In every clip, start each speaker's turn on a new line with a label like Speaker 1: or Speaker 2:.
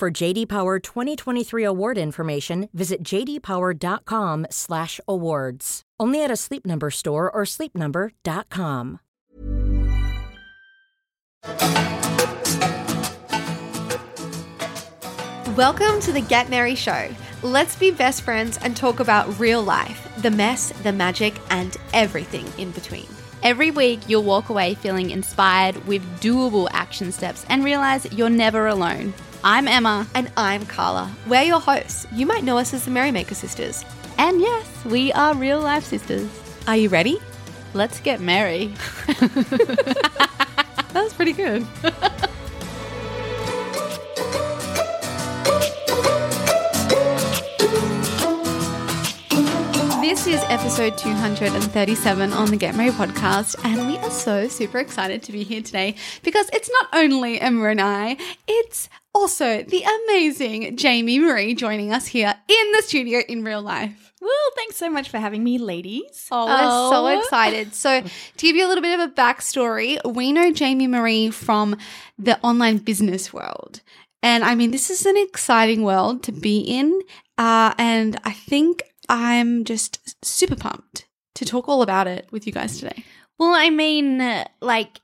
Speaker 1: For JD Power 2023 award information, visit jdpower.com/awards. Only at a Sleep Number store or sleepnumber.com.
Speaker 2: Welcome to the Get Merry Show. Let's be best friends and talk about real life, the mess, the magic, and everything in between.
Speaker 3: Every week, you'll walk away feeling inspired with doable action steps and realize you're never alone. I'm Emma.
Speaker 2: And I'm Carla. We're your hosts. You might know us as the Merrymaker Sisters.
Speaker 3: And yes, we are real life sisters.
Speaker 2: Are you ready?
Speaker 3: Let's get merry.
Speaker 2: That was pretty good. This is episode 237 on the Get Merry podcast, and we are so super excited to be here today because it's not only Emma and I, it's also the amazing Jamie Marie joining us here in the studio in real life.
Speaker 4: Well, thanks so much for having me, ladies.
Speaker 2: Oh, we're so excited. So, to give you a little bit of a backstory, we know Jamie Marie from the online business world. And I mean, this is an exciting world to be in. Uh, and I think I'm just super pumped to talk all about it with you guys today.
Speaker 3: Well, I mean, uh, like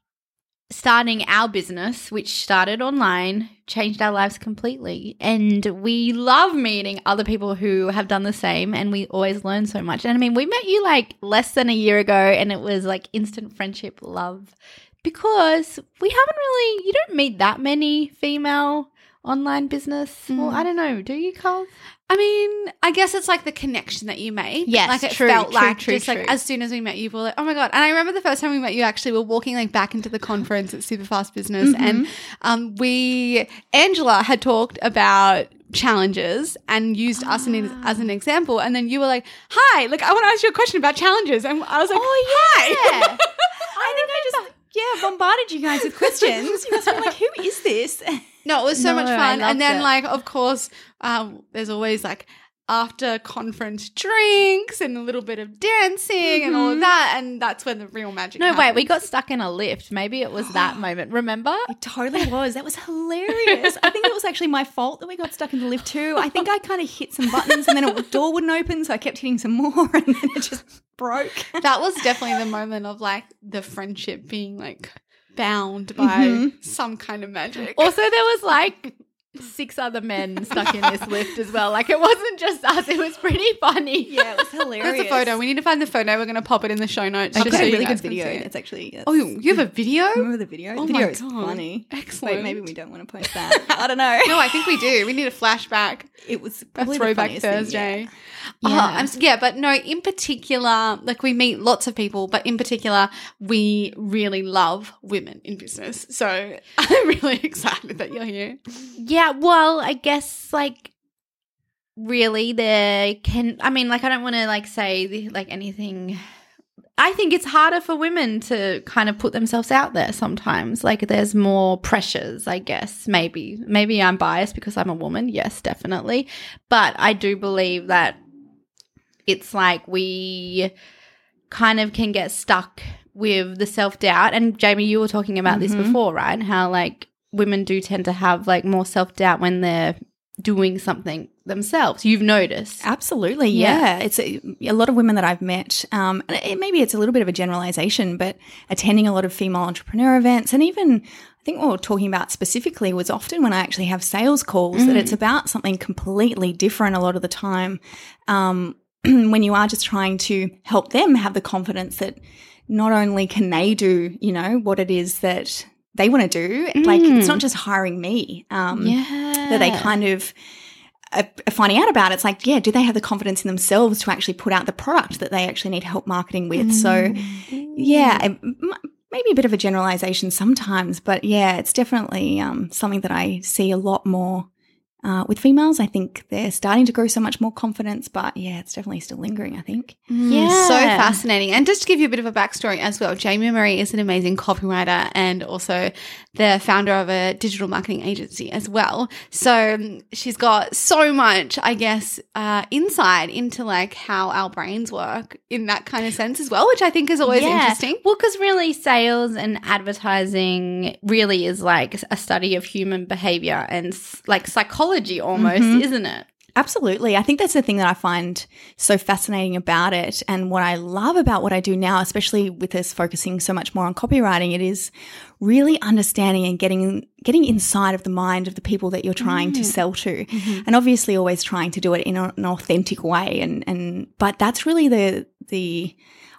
Speaker 3: starting our business, which started online, changed our lives completely. And we love meeting other people who have done the same, and we always learn so much. And I mean, we met you like less than a year ago, and it was like instant friendship, love. Because we haven't really, you don't meet that many female online business. Well, I don't know. Do you, Carl?
Speaker 2: I mean, I guess it's like the connection that you make.
Speaker 3: Yes,
Speaker 2: like it
Speaker 3: true,
Speaker 2: felt
Speaker 3: true,
Speaker 2: like
Speaker 3: true,
Speaker 2: just like as soon as we met you, we were like, oh my god! And I remember the first time we met you, actually, we were walking like back into the conference at Superfast Business,
Speaker 3: Mm-hmm.
Speaker 2: and um, we Angela had talked about challenges and used us in,
Speaker 3: Ah.
Speaker 2: as an example, and then you were like, "Hi, look, I want to ask you a question about challenges," and I was like,
Speaker 3: Oh,
Speaker 2: "Hi."
Speaker 3: yeah.
Speaker 4: I think I just yeah bombarded you guys with questions. You must be like, who is this?
Speaker 2: No, it was so
Speaker 3: No,
Speaker 2: much fun. And then,
Speaker 3: it.
Speaker 2: like, of course, um, there's always like after conference drinks and a little bit of dancing and all of that. And that's when the real magic
Speaker 3: Mm-hmm. No, wait, we got stuck in a lift. Maybe it was that moment. Remember?
Speaker 4: It totally was. That was hilarious. I think it was actually my fault that we got stuck in the lift too. I think I kind of hit some buttons and then a door wouldn't open, so I kept hitting some more, and then it just broke.
Speaker 2: that was definitely the moment of like the friendship being like bound by
Speaker 3: Mm-hmm.
Speaker 2: some kind of magic.
Speaker 3: Also, there was like six other men stuck in this lift as well. Like it wasn't just us. It was pretty funny.
Speaker 4: Yeah, it was hilarious.
Speaker 2: There's a photo. We need to find the photo. We're going to pop it in the show notes.
Speaker 4: I've
Speaker 2: just
Speaker 4: got a really good video.
Speaker 2: it.
Speaker 4: It's actually it's,
Speaker 2: Oh, you have a video?
Speaker 4: remember the video?
Speaker 2: Oh
Speaker 4: the
Speaker 2: my
Speaker 4: is
Speaker 2: God.
Speaker 4: funny.
Speaker 2: Excellent.
Speaker 4: Wait, maybe we don't want to post that. I don't know.
Speaker 2: No, I think we do. We need a flashback.
Speaker 4: it was
Speaker 2: a throwback
Speaker 4: funniest thing, yeah.
Speaker 2: Thursday.
Speaker 3: Yeah.
Speaker 2: Yeah. I'm, yeah, but no, in particular, like we meet lots of people, but in particular, we really love women in business. So I'm really excited that you're here.
Speaker 3: Yeah, well, I guess like really there can I mean like I don't want to like say like anything I think it's harder for women to kind of put themselves out there sometimes. Like there's more pressures, I guess. Maybe. Maybe I'm biased because I'm a woman. Yes, definitely. But I do believe that it's like we kind of can get stuck with the self-doubt. And Jamie, you were talking about this mm-hmm. before, right? How like women do tend to have like more self-doubt when they're doing something themselves. You've noticed.
Speaker 4: Absolutely,
Speaker 3: Yeah.
Speaker 4: yeah. It's a, a lot of women that I've met. Um, and it, maybe it's a little bit of a generalization, but attending a lot of female entrepreneur events, and even I think what we're talking about specifically was often when I actually have sales calls that it's about something completely different a lot of the time. Um, when you are just trying to help them have the confidence that not only can they do, you know, what it is that they want to do, like it's not just hiring me. Um,
Speaker 3: Yeah.
Speaker 4: that they kind of are are finding out about. It's like, yeah, do they have the confidence in themselves to actually put out the product that they actually need help marketing with? So, yeah, it- m- maybe a bit of a generalization sometimes, but yeah, it's definitely um, something that I see a lot more uh, with females. I think they're starting to grow so much more confidence, but yeah, it's definitely still lingering, I think.
Speaker 2: Yeah. So fascinating. And just to give you a bit of a backstory as well, Jamie Marie is an amazing copywriter and also the founder of a digital marketing agency as well. So um, she's got so much, I guess, uh, insight into like how our brains work in that kind of sense as well, which I think is always interesting.
Speaker 3: Well, because really, sales and advertising really is like a study of human behavior and like psychology almost, mm-hmm. isn't it?
Speaker 4: Absolutely. I think that's the thing that I find so fascinating about it. And what I love about what I do now, especially with us focusing so much more on copywriting, it is really understanding and getting getting inside of the mind of the people that you're trying to mm. sell to. Mm-hmm. And obviously always trying to do it in an authentic way. And and but that's really the the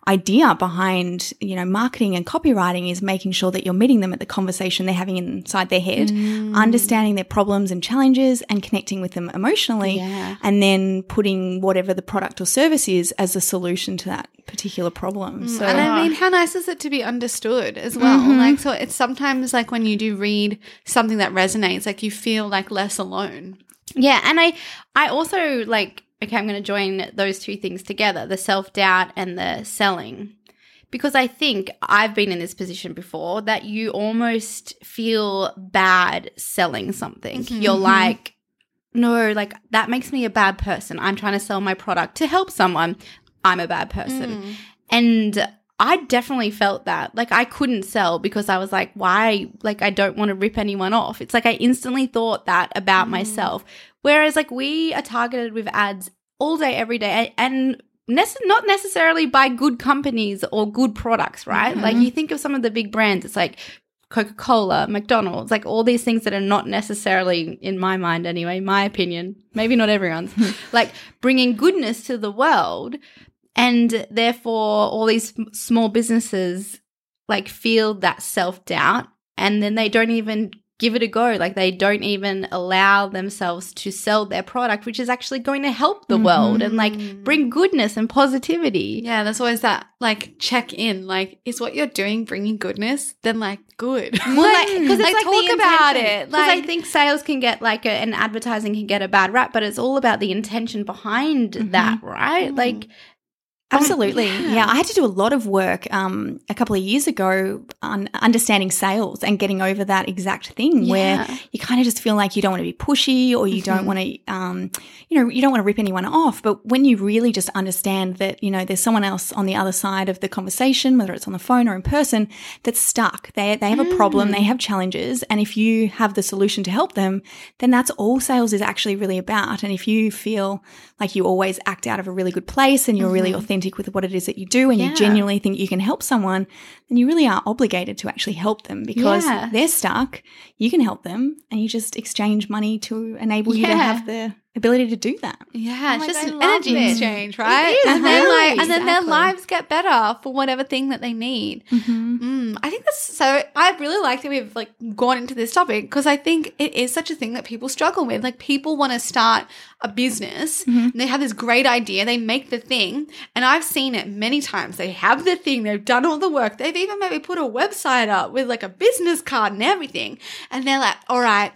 Speaker 4: idea behind you know marketing and copywriting is making sure that you're meeting them at the conversation they're having inside their head mm. understanding their problems and challenges and connecting with them emotionally
Speaker 2: Yeah.
Speaker 4: and then putting whatever the product or service is as a solution to that particular problem mm, so
Speaker 2: and I mean, how nice is it to be understood as well? Mm-hmm. Like, so it's sometimes like when you do read something that resonates, like you feel like less alone.
Speaker 3: Yeah, and I I also like okay, I'm going to join those two things together, the self-doubt and the selling. Because I think I've been in this position before that you almost feel bad selling something. Mm-hmm, You're mm-hmm. like no, like that makes me a bad person. I'm trying to sell my product to help someone. I'm a bad person. Mm. And I definitely felt that. Like I couldn't sell because I was like, why? Like I don't want to rip anyone off. It's like I instantly thought that about mm. myself. Whereas like we are targeted with ads all day, every day, and not necessarily by good companies or good products, right? Mm-hmm. Like you think of some of the big brands, it's like Coca Cola, McDonald's, like all these things that are not necessarily, in my mind anyway, my opinion, maybe not everyone's, like bringing goodness to the world. And therefore, all these small businesses like feel that self doubt and then they don't even give it a go. Like they don't even allow themselves to sell their product, which is actually going to help the mm-hmm. world and like bring goodness and positivity.
Speaker 2: Yeah, there's always that like check in. Like, is what you're doing bringing goodness? Then like good.
Speaker 3: Well, like, because
Speaker 2: Like,
Speaker 3: it's like
Speaker 2: talk about it,
Speaker 3: Because I think sales can get like a, and advertising can get a bad rap, but it's all about the intention behind mm-hmm. that, right? Like, mm.
Speaker 4: Absolutely. Yeah. I had to do a lot of work um, a couple of years ago on understanding sales and getting over that exact thing where you kind of just feel like you don't want to be pushy or you don't want to, um, you know, you don't want to rip anyone off. But when you really just understand that, you know, there's someone else on the other side of the conversation, whether it's on the phone or in person, that's stuck. They, they have a problem, they have challenges. And if you have the solution to help them, then that's all sales is actually really about. And if you feel like you always act out of a really good place and you're really authentic with what it is that you do and
Speaker 3: Yeah.
Speaker 4: you genuinely think you can help someone, then you really are obligated to actually help them because
Speaker 3: Yeah.
Speaker 4: they're stuck. You can help them and you just exchange money to enable you to have the ability to do that.
Speaker 2: Yeah, it's just
Speaker 3: God,
Speaker 2: an energy
Speaker 3: it.
Speaker 2: exchange, right?
Speaker 3: is,
Speaker 2: and then
Speaker 3: really.
Speaker 2: like, and then their lives get better for whatever thing that they need. Mm, I think that's so. I really like that we've like gone into this topic because I think it is such a thing that people struggle with. Like people want to start a business, and they have this great idea, they make the thing, and I've seen it many times. They have the thing, they've done all the work, they've even maybe put a website up with like a business card and everything, and they're like, "All right,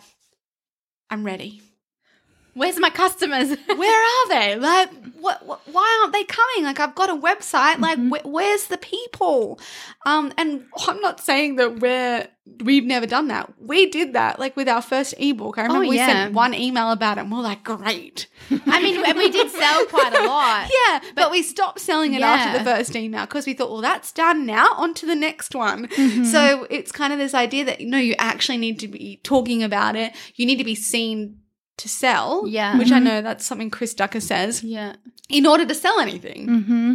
Speaker 2: I'm ready."
Speaker 3: Where's my customers?
Speaker 2: where are they? Like, what, what? Why aren't they coming? Like, I've got a website. Like, wh- where's the people? Um, and I'm not saying that we're we've never done that. We did that, like with our first ebook. I remember we
Speaker 3: yeah.
Speaker 2: sent one email about it, and we're like, great.
Speaker 3: I mean, and we did sell quite a lot.
Speaker 2: Yeah, but, we stopped selling it after the first email because we thought, well, that's done now. On to the next one.
Speaker 3: Mm-hmm.
Speaker 2: So it's kind of this idea that no, you actually need to be talking about it. You need to be seen to sell.
Speaker 3: Yeah.
Speaker 2: which I know that's something Chris Ducker says
Speaker 3: Yeah.
Speaker 2: in order to sell anything,
Speaker 4: Mm-hmm.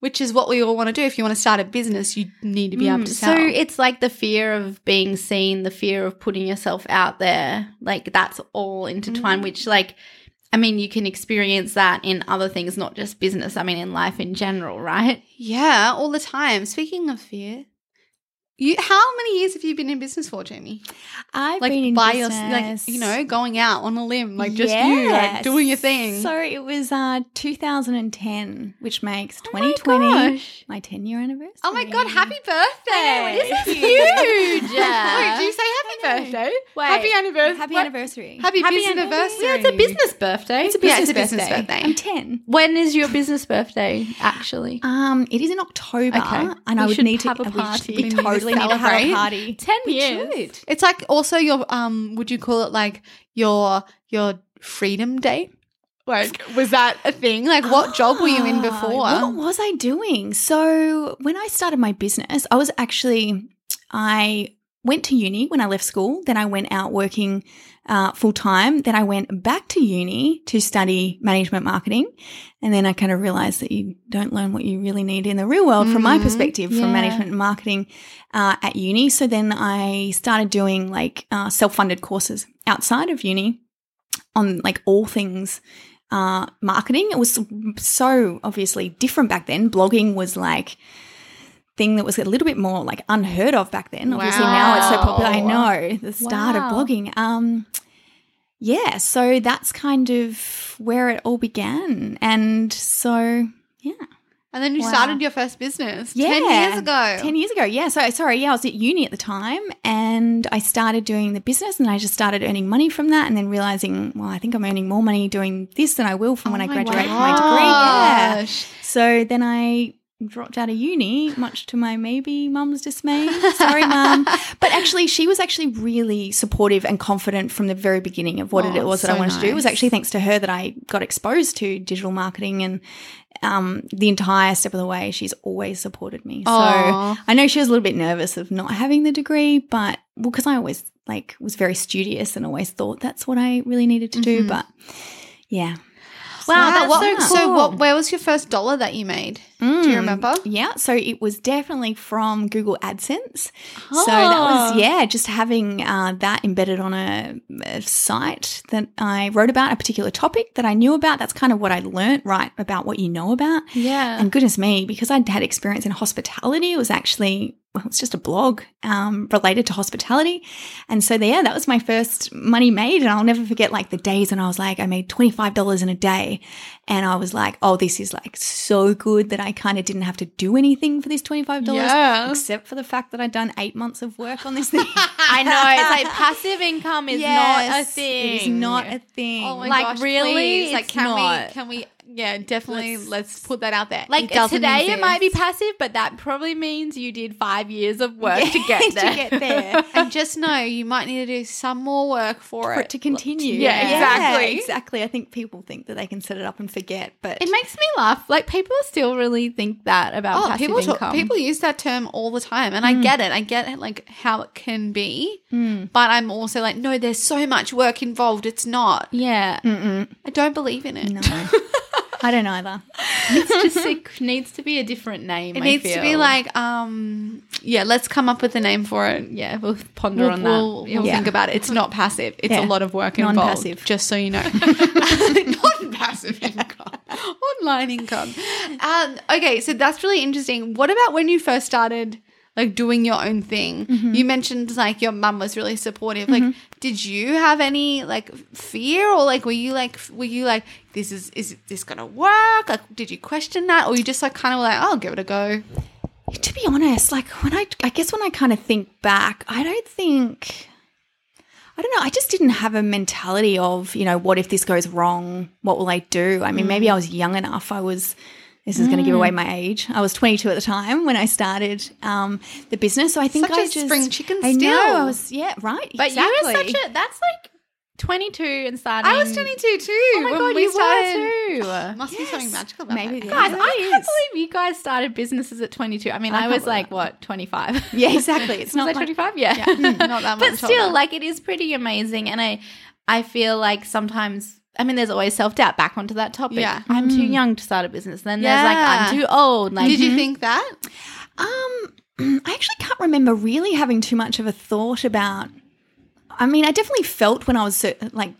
Speaker 2: which is what we all want to do. If you want to start a business, you need to be able to sell.
Speaker 3: Mm, So it's like the fear of being seen, the fear of putting yourself out there. Like that's all intertwined, which like I mean, you can experience that in other things, not just business. I mean, in life in general, right?
Speaker 2: yeah, all the time. Speaking of fear, You, how many years have you been in business for, Jamie?
Speaker 4: I've
Speaker 2: Like
Speaker 4: been in
Speaker 2: by your,
Speaker 4: business.
Speaker 2: like you know, going out on a limb, like just you, like doing your thing.
Speaker 4: So it was uh, 2010, which makes
Speaker 3: my
Speaker 4: 2020
Speaker 3: gosh.
Speaker 4: my 10 year anniversary.
Speaker 2: oh my god, happy birthday!
Speaker 3: This is huge.
Speaker 2: Wait, do you say happy birthday?
Speaker 3: Wait.
Speaker 2: happy anniversary.
Speaker 4: Happy anniversary.
Speaker 2: Happy,
Speaker 3: Happy
Speaker 2: business
Speaker 3: anniversary. Yeah, it's a business birthday.
Speaker 4: It's a
Speaker 2: Yeah,
Speaker 4: business,
Speaker 2: it's a business
Speaker 4: birthday.
Speaker 2: birthday.
Speaker 4: I'm 10.
Speaker 3: When is your business birthday, actually?
Speaker 4: Um, it is in October,
Speaker 3: Okay.
Speaker 4: and
Speaker 3: We
Speaker 4: I would need to
Speaker 3: have a party.
Speaker 4: We,
Speaker 3: We need to
Speaker 4: totally need to have
Speaker 2: celebrate.
Speaker 4: a party.
Speaker 3: 10
Speaker 4: We
Speaker 3: years.
Speaker 4: should.
Speaker 2: It's like also your um. Would you call it like your your freedom date? Like, was that a thing? Like, what job were you in
Speaker 4: Ah,
Speaker 2: before?
Speaker 4: What was I doing? So when I started my business, I was actually I went to uni when I left school. Then I went out working uh, full time. Then I went back to uni to study management marketing, and then I kind of realized that you don't learn what you really need in the real world, from my
Speaker 2: Mhm.
Speaker 4: perspective,
Speaker 3: Yeah.
Speaker 4: from management and marketing uh, at uni. So then I started doing like uh, self funded courses outside of uni on like all things uh, marketing. It was so obviously different back then. Blogging was like thing that was a little bit more like unheard of back then. Obviously now it's so popular. I know the start
Speaker 3: Wow.
Speaker 4: of blogging. Um, yeah, so that's kind of where it all began, and so yeah.
Speaker 2: and then you
Speaker 3: Wow.
Speaker 2: started your first business
Speaker 4: Yeah.
Speaker 2: ten years ago.
Speaker 4: 10 years ago. Yeah. So, sorry. Yeah. I was at uni at the time and I started doing the business and I just started earning money from that and then realizing, well, I think I'm earning more money doing this than I will from when
Speaker 2: Oh
Speaker 4: I
Speaker 2: my
Speaker 4: graduate from my degree. Yeah. So then I dropped out of uni, much to my maybe mum's dismay. Sorry, mum. But actually, she was actually really supportive and confident from the very beginning of what
Speaker 2: Oh,
Speaker 4: it was that I
Speaker 2: so
Speaker 4: wanted to do. It was actually thanks to her that I got exposed to digital marketing and um, the entire step of the way. She's always supported me. So
Speaker 2: Aw.
Speaker 4: I know she was a little bit nervous of not having the degree, but well, because I always like was very studious and always thought that's what I really needed to do.
Speaker 2: Mhm.
Speaker 4: But yeah.
Speaker 3: Wow, that's
Speaker 2: what,
Speaker 3: so
Speaker 2: So,
Speaker 3: cool.
Speaker 2: what? Where was your first dollar that you made? Do you
Speaker 4: Mm.
Speaker 2: remember?
Speaker 4: Yeah, so it was definitely from Google AdSense. So that was
Speaker 3: Oh.
Speaker 4: yeah, just having uh, that embedded on a, a site that I wrote about a particular topic that I knew about. That's kind of what I learnt right about what you know about.
Speaker 3: Yeah.
Speaker 4: And goodness me, because I'd had experience in hospitality, it was actually well, it's just a blog um, related to hospitality. And so there, that was my first money made. And I'll never forget like the days when I was like, I made $25 in a day. And I was like, oh, this is like so good that I kind of didn't have to do anything for this $25.
Speaker 2: Yeah.
Speaker 4: Except for the fact that I'd done eight months of work on this thing.
Speaker 3: I know. It's like passive income is not a thing.
Speaker 4: It is not a thing.
Speaker 2: Oh my
Speaker 3: Like,
Speaker 2: gosh,
Speaker 3: really?
Speaker 2: please. Like,
Speaker 3: It's
Speaker 2: can
Speaker 3: not.
Speaker 2: we? Can we? Yeah, definitely. Let's,
Speaker 4: Let's-
Speaker 2: put that out there.
Speaker 3: Like
Speaker 2: It
Speaker 3: today, it might be passive, but that probably means you did five years of work to get there.
Speaker 4: to get there.
Speaker 2: and just know you might need to do some more work for,
Speaker 4: for it to continue.
Speaker 2: Yeah, exactly.
Speaker 4: exactly. I think people think that they can set it up and forget, but
Speaker 3: It makes me laugh. Like people still really think that about
Speaker 2: Oh,
Speaker 3: passive
Speaker 2: people talk,
Speaker 3: income.
Speaker 2: people use that term all the time, and I mm. get it. I get it, like how it can be, mm. but I'm also like, no, there's so much work involved. It's not.
Speaker 3: yeah,
Speaker 4: Mm-mm.
Speaker 2: I don't believe in it.
Speaker 4: no, I don't either.
Speaker 3: it's just it needs to be a different name.
Speaker 2: It
Speaker 3: I
Speaker 2: needs to be like, um, yeah. Let's come up with a name for it.
Speaker 3: yeah, we'll ponder
Speaker 2: We'll,
Speaker 3: on that.
Speaker 2: we'll, we'll
Speaker 4: Yeah.
Speaker 2: think about it. It's not passive. It's
Speaker 4: Yeah.
Speaker 2: a lot of work involved.
Speaker 4: Non-passive.
Speaker 2: Just so you know, non-passive income, online income. Um, okay, so that's really interesting. What about when you first started? Like doing your own thing.
Speaker 4: Mm-hmm.
Speaker 2: You mentioned like your mum was really supportive. Like, did you have any like fear or like were you like were you like this is is this gonna work? Like, did you question that or you just like kind of like oh, I'll give it a go?
Speaker 4: To be honest, like when I, I guess when I kind of think back, I don't think, I don't know, I just didn't have a mentality of, you know, what if this goes wrong? What will I do? I mean, maybe I was young enough. I was, this is going to give away my age. I was 22 at the time when I started um, the business. So I think
Speaker 2: Such
Speaker 4: I
Speaker 2: a
Speaker 4: just,
Speaker 2: spring chicken
Speaker 4: I know. I was, yeah, right.
Speaker 3: but
Speaker 4: exactly.
Speaker 3: you were such a that's like twenty two and starting.
Speaker 2: I was 22 too.
Speaker 3: Oh my god,
Speaker 2: we
Speaker 3: you
Speaker 2: started.
Speaker 3: were too.
Speaker 2: Must be something magical about
Speaker 4: Maybe
Speaker 2: that.
Speaker 3: Guys,
Speaker 4: is.
Speaker 3: I can't believe you guys started businesses at 22. I mean,
Speaker 4: I
Speaker 3: I, was like, what, 25?
Speaker 4: Yeah, exactly. It's not like-
Speaker 3: 25? Yeah.
Speaker 2: Not that much.
Speaker 3: but still,
Speaker 2: older.
Speaker 3: like, it is pretty amazing. And I, I feel like sometimes, I mean, there's always self doubt back onto that topic.
Speaker 2: Yeah.
Speaker 3: I'm too
Speaker 4: Mm.
Speaker 3: young to start a business. Then
Speaker 2: Yeah.
Speaker 3: there's like, I'm too old. Like,
Speaker 2: did you think that?
Speaker 4: Um, I actually can't remember really having too much of a thought about. I mean, I definitely felt when I was so, like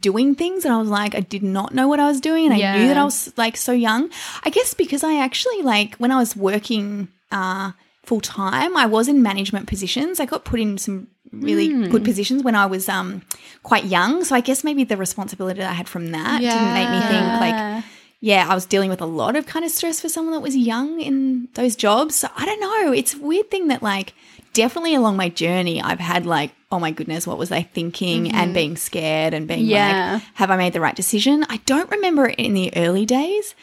Speaker 4: doing things, and I was like, I did not know what I was doing, and I knew that I was like so young. I guess because I actually like when I was working uh, full time. I was in management positions. I got put in some really
Speaker 2: Hmm.
Speaker 4: good positions when I was um, quite young. So I guess maybe the responsibility that I had from that didn't make me think like, yeah, I was dealing with a lot of kind of stress for someone that was young in those jobs. So I don't know. It's a weird thing that like definitely along my journey, I've had like, oh my goodness, what was I thinking? And being scared and being
Speaker 3: Yeah.
Speaker 4: like, have I made the right decision? I don't remember it in the early days.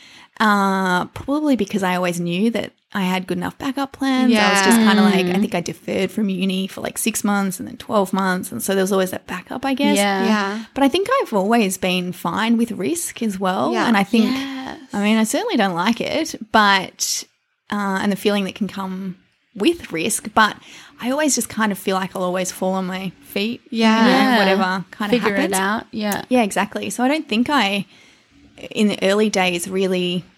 Speaker 4: Uh, probably because I always knew that I had good enough backup plans. I was just kind of like, I think I deferred from uni for like six months and then 12 months. And so there was always that backup, I guess.
Speaker 3: Yeah.
Speaker 2: Yeah.
Speaker 4: But I think I've always been fine with risk as well.
Speaker 2: Yeah.
Speaker 4: And I think,
Speaker 3: Yes.
Speaker 4: I mean, I certainly don't like it, but, uh, and the feeling that can come with risk, but I always just kind of feel like I'll always fall on my feet. you
Speaker 2: Yeah.
Speaker 4: know,
Speaker 3: Yeah.
Speaker 4: Whatever kind of
Speaker 3: Figure
Speaker 4: happens.
Speaker 3: it out. Yeah.
Speaker 4: Yeah, exactly. So I don't think I, in the early days, really, I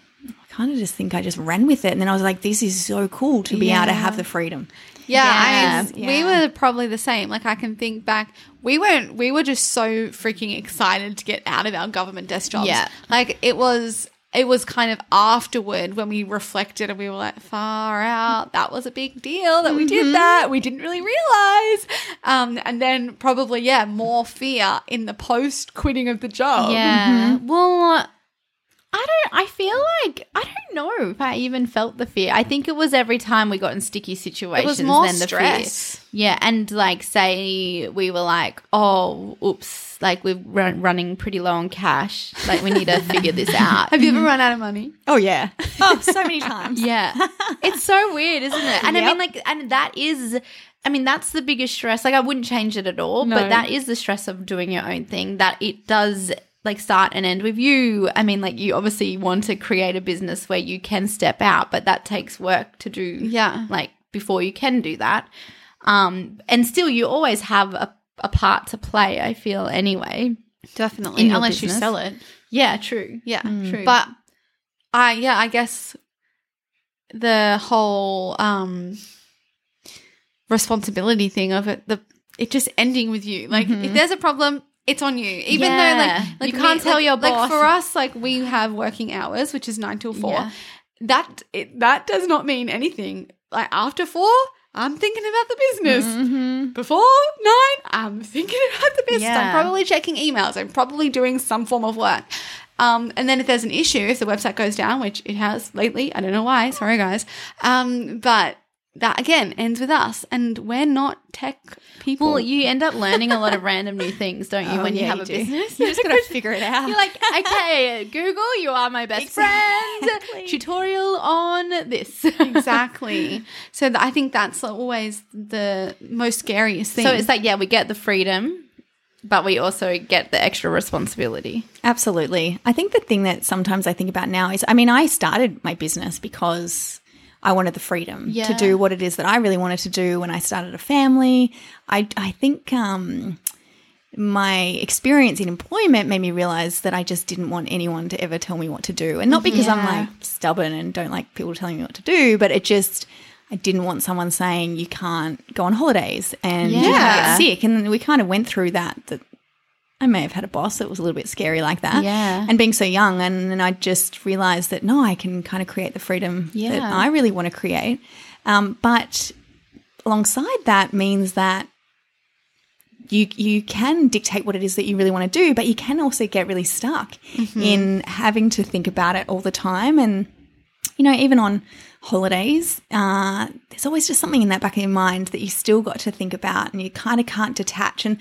Speaker 4: kind of just think I just ran with it. And then I was like, this is so cool to be able to have the freedom.
Speaker 2: Yeah,
Speaker 3: Yeah,
Speaker 2: I, we
Speaker 4: yeah.
Speaker 2: were probably the same. Like I can think back, we weren't. We were just so freaking excited to get out of our government desk jobs.
Speaker 3: Yeah.
Speaker 2: like it was. It was kind of afterward when we reflected and we were like, far out. That was a big deal that we did that. We didn't really realize. Um, and then probably, yeah, more fear in the post quitting of the job.
Speaker 3: Yeah. Well, I don't. I feel like I don't know if I even felt the fear. I think it was every time we got in sticky situations.
Speaker 2: more
Speaker 3: then the
Speaker 2: stress.
Speaker 3: fear. Yeah, and like say we were like, oh, oops, like we're run- running pretty low on cash. Like we need to figure this out.
Speaker 2: Have you ever run out of money?
Speaker 4: Oh, yeah. Oh, so many times.
Speaker 3: Yeah. it's so weird, isn't it? And I mean, like, and that is, I mean, that's the biggest stress. Like, I wouldn't change it at all,
Speaker 2: No.
Speaker 3: but that is the stress of doing your own thing that it does like start and end with you. I mean, like, you obviously want to create a business where you can step out, but that takes work to do.
Speaker 2: Yeah.
Speaker 3: Like, before you can do that. Um, and still, you always have a, a part to play, I feel, anyway.
Speaker 2: Definitely, unless you sell it.
Speaker 3: Yeah, true.
Speaker 2: Yeah,
Speaker 3: True.
Speaker 2: But I yeah, I guess the whole um responsibility thing of it, the it just ending with you. Like if there's a problem, it's on you. Even.
Speaker 3: Yeah.
Speaker 2: though like like
Speaker 3: You can't tell
Speaker 2: like-
Speaker 3: your
Speaker 2: Like
Speaker 3: boss.
Speaker 2: for us, like we have working hours, which is nine till four.
Speaker 3: Yeah.
Speaker 2: That it, that does not mean anything. Like after four, I'm thinking about the business.
Speaker 3: Mm-hmm.
Speaker 2: Before nine, I'm thinking about the business.
Speaker 3: Yeah.
Speaker 2: I'm probably checking emails. I'm probably doing some form of work. Um, and then if there's an issue, if the website goes down, which it has lately, I don't know why. Sorry, guys. Um, but that again ends with us, and we're not tech people.
Speaker 3: Well, you end up learning a lot of random new things, don't you,
Speaker 4: Oh,
Speaker 3: when you have
Speaker 4: you
Speaker 3: a
Speaker 4: do.
Speaker 3: business?
Speaker 4: You just got to figure it out.
Speaker 3: You're like, okay, Google, you are my best friend. Tutorial on this.
Speaker 2: exactly. So th- I think that's always the most scariest thing.
Speaker 3: so it's like, yeah, we get the freedom, but we also get the extra responsibility.
Speaker 4: Absolutely. I think the thing that sometimes I think about now is I mean, I started my business because I wanted the freedom
Speaker 3: Yeah.
Speaker 4: to do what it is that I really wanted to do when I started a family. I, I think um, my experience in employment made me realize that I just didn't want anyone to ever tell me what to do. And not because I'm like stubborn and don't like people telling me what to do, but it just, I didn't want someone saying you can't go on holidays and you
Speaker 3: Yeah.
Speaker 4: can't get sick. And we kind of went through that, that I may have had a boss that was a little bit scary like that.
Speaker 3: Yeah.
Speaker 4: And being so young. And then I just realized that no, I can kind of create the freedom that I really want to create. Um, but alongside that means that you you can dictate what it is that you really want to do, but you can also get really stuck
Speaker 3: Mm-hmm.
Speaker 4: in having to think about it all the time. And you know, even on holidays, uh, there's always just something in that back of your mind that you still got to think about, and you kind of can't detach. And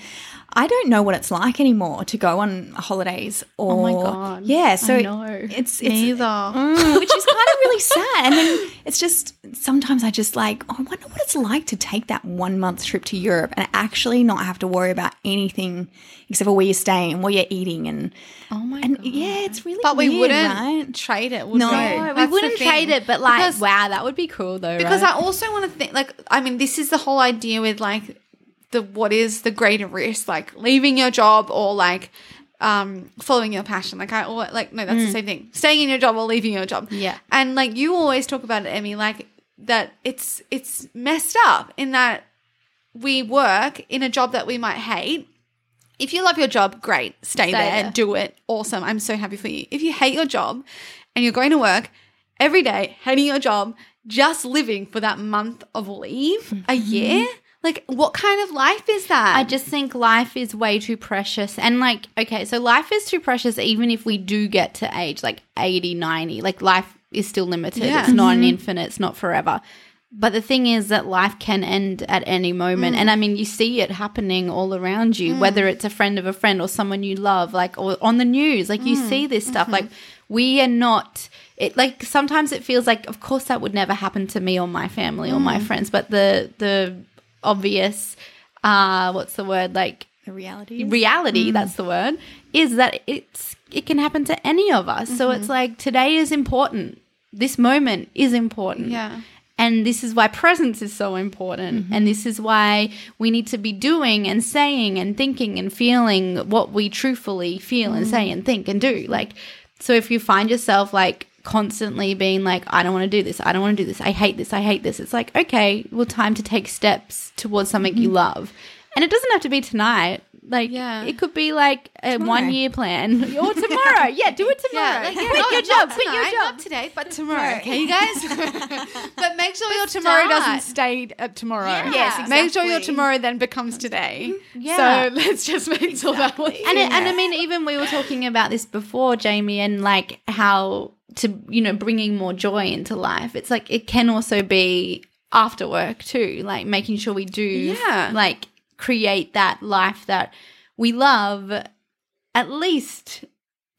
Speaker 4: I don't know what it's like anymore to go on holidays. Or,
Speaker 3: Oh my God.
Speaker 4: yeah, so it's it's
Speaker 2: neither.
Speaker 4: Mm, which is kind of really sad. And then it's just sometimes I just like, oh, I wonder what it's like to take that one month trip to Europe and actually not have to worry about anything except for where you're staying and what you're eating. And,
Speaker 3: Oh my
Speaker 4: god. yeah, it's really
Speaker 2: but we
Speaker 4: weird,
Speaker 2: wouldn't
Speaker 4: right?
Speaker 2: trade it. Would
Speaker 4: No.
Speaker 2: we?
Speaker 4: No,
Speaker 3: we wouldn't trade it, but like,
Speaker 2: Because-
Speaker 3: wow, that would be cool though.
Speaker 2: because
Speaker 3: right?
Speaker 2: I also want to think like I mean this is the whole idea with like the what is the greater risk like leaving your job or like um following your passion like I or like no that's the same thing staying in your job or leaving your job
Speaker 3: Yeah.
Speaker 2: and like you always talk about it Emmy like that it's it's messed up in that we work in a job that we might hate if you love your job, great, stay,
Speaker 3: Stay
Speaker 2: there,
Speaker 3: there.
Speaker 2: do it, awesome. I'm so happy for you. If you hate your job and you're going to work every day, hating your job, just living for that month of leave a year. Like, what kind of life is that?
Speaker 3: I just think life is way too precious. And like, okay, so life is too precious even if we do get to age like 80, 90. Like life is still limited.
Speaker 2: Yeah.
Speaker 3: It's not an mm-hmm. infinite, it's not forever. But the thing is that life can end at any moment. Mm. And I mean, you see it happening all around you, whether mm. it's a friend of a friend or someone you love, like, or on the news. Like, you mm. see this stuff. Mm-hmm. Like, we are not, it like, sometimes it feels like, of course, that would never happen to me or my family or my friends. But the, the obvious, uh, what's the word? Like,
Speaker 4: The reality.
Speaker 3: reality mm. that's the word is that it's it can happen to any of us. So mm-hmm. it's like today is important. This moment is important.
Speaker 2: Yeah.
Speaker 3: and this is why presence is so important. Mm-hmm. And this is why we need to be doing and saying and thinking and feeling what we truthfully feel and mm. say and think and do. Like so if you find yourself like constantly being like i don't want to do this i don't want to do this i hate this i hate this it's like okay well time to take steps towards something you mm-hmm. love and it doesn't have to be tonight like
Speaker 2: Yeah.
Speaker 3: it could be like a
Speaker 4: Tomorrow.
Speaker 3: one year plan or tomorrow yeah do it tomorrow
Speaker 2: Yeah, like,
Speaker 3: quit
Speaker 2: not-
Speaker 3: your job quit your job
Speaker 2: Not today, but tomorrow. Okay, you guys. but make sure your tomorrow
Speaker 3: start.
Speaker 2: doesn't stay at tomorrow.
Speaker 3: Yes, exactly.
Speaker 2: Make sure your tomorrow then becomes today. Mm-hmm.
Speaker 3: Yeah.
Speaker 2: So let's just make sure that we
Speaker 3: and it, and I mean, even we were talking about this before, Jamie, and like how to you know bringing more joy into life. It's like it can also be after work too, like making sure we do
Speaker 2: Yeah.
Speaker 3: like create that life that we love at least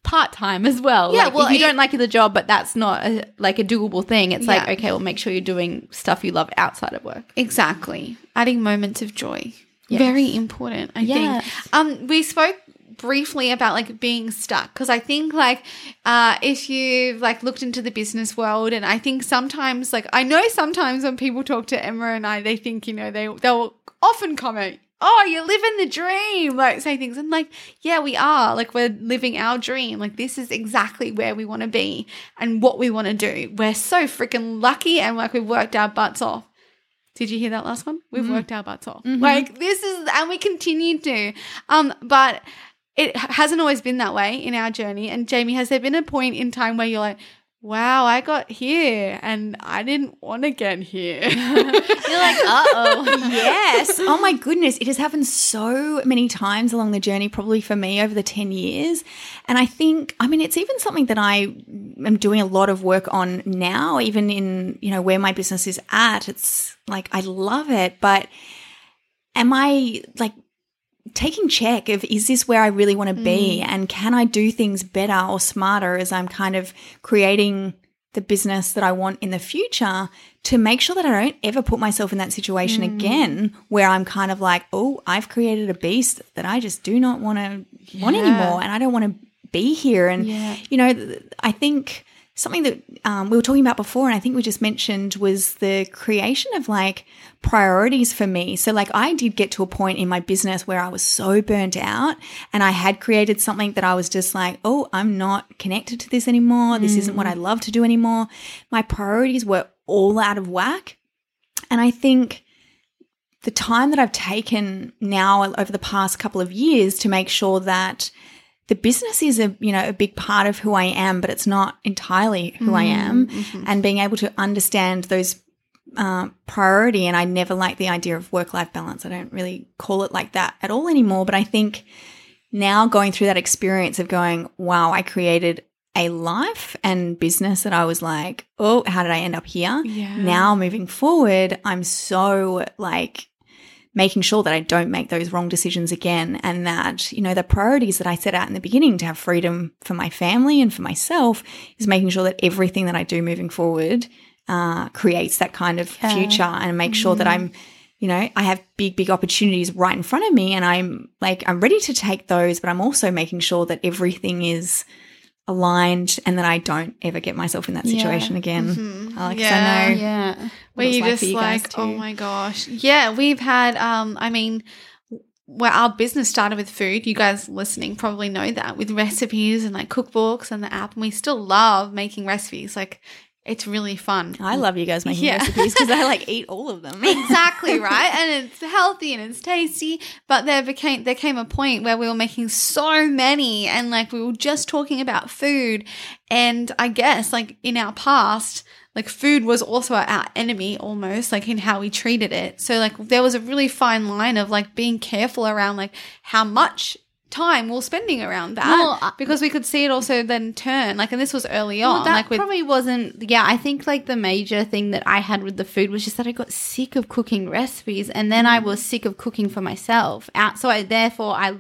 Speaker 3: part time as well.
Speaker 2: Yeah,
Speaker 3: Like,
Speaker 2: well,
Speaker 3: if you don't like the job, but that's not a, like a doable thing. It's
Speaker 2: Yeah.
Speaker 3: like okay, well, make sure you're doing stuff you love outside of work.
Speaker 2: Exactly. Adding moments of joy. Very important, I
Speaker 3: Yes.
Speaker 2: think. Um, we spoke briefly about like being stuck because I think like uh if you've like looked into the business world and I think sometimes like I know sometimes when people talk to Emma and I they think, you know, they they'll often comment Oh, you're living the dream, like say things. And like, yeah, we are. Like, we're living our dream. Like, this is exactly where we want to be and what we want to do. We're so freaking lucky and like we've worked our butts off. Did you hear that last one? We've worked our butts off. Like this is, and we continue to. Um, but it hasn't always been that way in our journey. And Jamie, has there been a point in time where you're like, "Wow, I got here, and I didn't want to get here."
Speaker 3: You're like, uh oh,
Speaker 4: yes. Oh my goodness. It has happened so many times along the journey, probably for me over the 10 years. And I think, I mean, it's even something that I am doing a lot of work on now, even in, you know, where my business is at. It's like, I love it, but am I like, taking check of is this where I really want to be mm. and can I do things better or smarter as I'm kind of creating the business that I want in the future to make sure that I don't ever put myself in that situation mm. again where I'm kind of like, oh, I've created a beast that I just do not want to want anymore and I don't want to be here. And, you know, I think something that um, we were talking about before and I think we just mentioned was the creation of like priorities for me. So, like, I did get to a point in my business where I was so burnt out and I had created something that I was just like, oh, I'm not connected to this anymore. This isn't what I love to do anymore. My priorities were all out of whack. And I think the time that I've taken now over the past couple of years to make sure that the business is a you know a big part of who I am, but it's not entirely who I am, and being able to understand those uh, priority. And I never like the idea of work life balance. I don't really call it like that at all anymore. But I think now going through that experience of going, wow, I created a life and business that I was like, oh, how did I end up here?
Speaker 2: Yeah.
Speaker 4: Now moving forward, I'm so like making sure that I don't make those wrong decisions again and that, you know, the priorities that I set out in the beginning to have freedom for my family and for myself is making sure that everything that I do moving forward uh, creates that kind of future and make sure that I'm, you know, I have big, big opportunities right in front of me and I'm like, I'm ready to take those, but I'm also making sure that everything is aligned and that I don't ever get myself in that situation again. Alex,
Speaker 2: Yeah.
Speaker 4: I know.
Speaker 3: yeah.
Speaker 2: where you
Speaker 4: like
Speaker 2: just
Speaker 4: you
Speaker 2: like,
Speaker 4: too.
Speaker 2: oh my gosh. Yeah, we've had um I mean well, our business started with food. You guys listening probably know that with recipes and like cookbooks and the app. And we still love making recipes. Like it's really fun.
Speaker 4: I love you guys making
Speaker 2: Yeah.
Speaker 4: recipes because I like eat all of them.
Speaker 2: exactly right and it's healthy and it's tasty but there became there came a point where we were making so many and like we were just talking about food and i guess like in our past like food was also our enemy almost like in how we treated it so like there was a really fine line of like being careful around like how much time we're spending around that
Speaker 3: Well, I-
Speaker 2: because we could see it also then turn like and this was early
Speaker 3: Well,
Speaker 2: on
Speaker 3: that
Speaker 2: like with
Speaker 3: probably wasn't. Yeah, I think like the major thing that I had with the food was just that I got sick of cooking recipes, and then I was sick of cooking for myself. Out, so I therefore I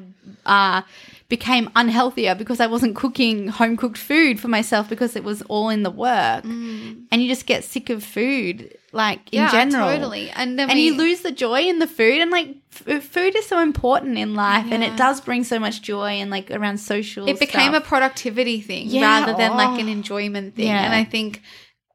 Speaker 3: uh, became unhealthier because I wasn't cooking home cooked food for myself because it was all in the work, mm. and you just get sick of food like in
Speaker 2: yeah
Speaker 3: general.
Speaker 2: totally and then
Speaker 3: and
Speaker 2: we,
Speaker 3: you lose the joy in the food and like f- food is so important in life and it does bring so much joy and like around social
Speaker 2: it became a productivity thing
Speaker 3: Yeah,
Speaker 2: rather than like an
Speaker 3: oh.
Speaker 2: enjoyment thing.
Speaker 3: Yeah.
Speaker 2: And I think,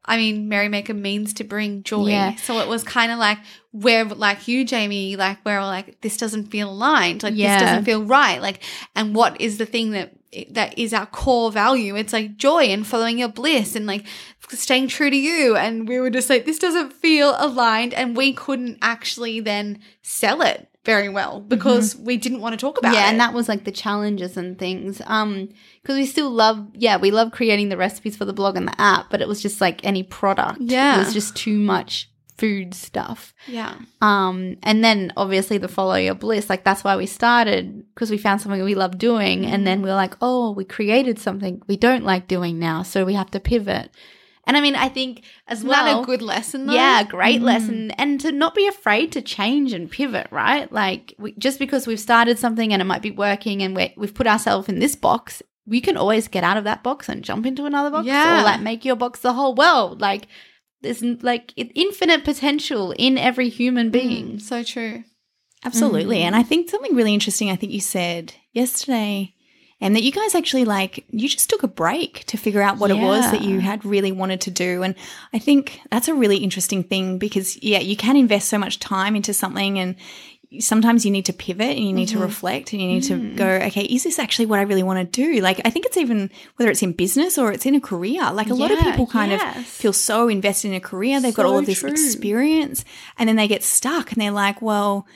Speaker 2: I mean, Merrymaker means to bring joy.
Speaker 3: Yeah.
Speaker 2: So it was kind of like we're like you, Jamie, like we're all like this doesn't feel aligned, like
Speaker 3: Yeah.
Speaker 2: this doesn't feel right. Like, and what is the thing that that is our core value? It's like joy and following your bliss and like staying true to you. And we were just like, this doesn't feel aligned, and we couldn't actually then sell it very well because we didn't want to talk about
Speaker 3: Mm-hmm. yeah,
Speaker 2: it.
Speaker 3: and that was like the challenges and things. Um, because we still love, yeah, we love creating the recipes for the blog and the app, but it was just like any product.
Speaker 2: Yeah.
Speaker 3: it was just too much food stuff.
Speaker 2: yeah.
Speaker 3: Um, and then obviously the follow your bliss, like that's why we started because we found something we love doing, and then we are like, oh, we created something we don't like doing now, so we have to pivot. And I mean, I think as
Speaker 2: Isn't
Speaker 3: well,
Speaker 2: that a good lesson though?
Speaker 3: Yeah, great lesson. And to not be afraid to change and pivot, right? Like, we, just because we've started something and it might be working and we're, we've put ourselves in this box, we can always get out of that box and jump into another box
Speaker 2: Yeah.
Speaker 3: or like make your box the whole world. Like, there's like infinite potential in every human being.
Speaker 2: Mm, so true.
Speaker 4: Absolutely. And I think something really interesting, I think you said yesterday, and that you guys actually like, you just took a break to figure out what it was that you had really wanted to do. And I think that's a really interesting thing because, yeah, you can invest so much time into something and sometimes you need to pivot and you need to reflect and you need to go, okay, is this actually what I really want to do? Like, I think it's even whether it's in business or it's in a career. Like, a lot of people kind of feel so invested in a career, they've got all of this
Speaker 3: true.
Speaker 4: experience, and then they get stuck and they're like, well,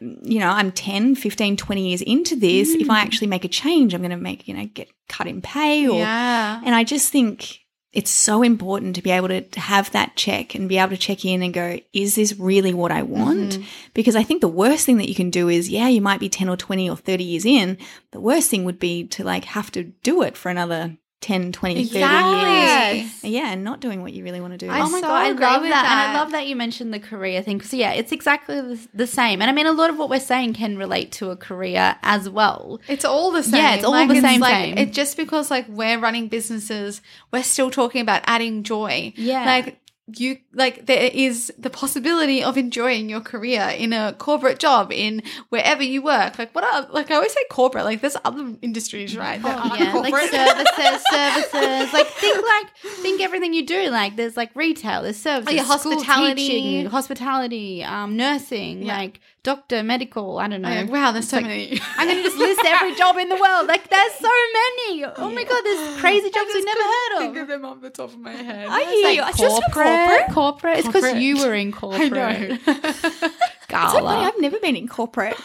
Speaker 4: you know, I'm 10, 15, 20 years into this. If
Speaker 3: Mm.
Speaker 4: I actually make a change, I'm going to make, you know, get cut in pay or,
Speaker 2: yeah.
Speaker 4: and I just think it's so important to be able to, have that check and be able to check in and go, is this really what I want?
Speaker 3: Mm-hmm.
Speaker 4: Because I think the worst thing that you can do is, yeah, you might be 10 or 20 or 30 years in. The worst thing would be to like have to do it for another 10, 20, 30 years. Yeah, and not doing what you really want to do.
Speaker 2: I
Speaker 3: oh my
Speaker 2: so
Speaker 3: god, I love
Speaker 2: with
Speaker 3: that. and I love that you mentioned the career thing because yeah, it's exactly the, the same. And I mean, a lot of what we're saying can relate to a career as well.
Speaker 2: It's all the same.
Speaker 3: Yeah, it's all the same
Speaker 2: like,
Speaker 3: thing.
Speaker 2: It just because like we're running businesses, we're still talking about adding joy.
Speaker 3: Yeah.
Speaker 2: Like you like there is the possibility of enjoying your career in a corporate job in wherever you work. Like what are like I always say corporate, like there's other industries, right? that aren't
Speaker 3: Oh, yeah, like services, services. Like think like think everything you do. Like there's like retail, there's services,
Speaker 2: Oh, yeah, hospitality.
Speaker 3: teaching, hospitality, um, nursing,
Speaker 2: Yeah.
Speaker 3: like doctor, medical. I don't oh, know.
Speaker 2: Oh, wow, there's so
Speaker 3: like-
Speaker 2: many.
Speaker 3: I'm gonna just list every job in the world. Like there's so many. Oh my god, there's crazy jobs we never heard of.
Speaker 2: think
Speaker 3: of.
Speaker 2: them off the top of my head.
Speaker 4: I hear you. It's just corporate.
Speaker 3: Corporate. It's because you were in corporate.
Speaker 2: I know.
Speaker 4: It's so funny.
Speaker 3: Carla.
Speaker 4: I've never been in corporate.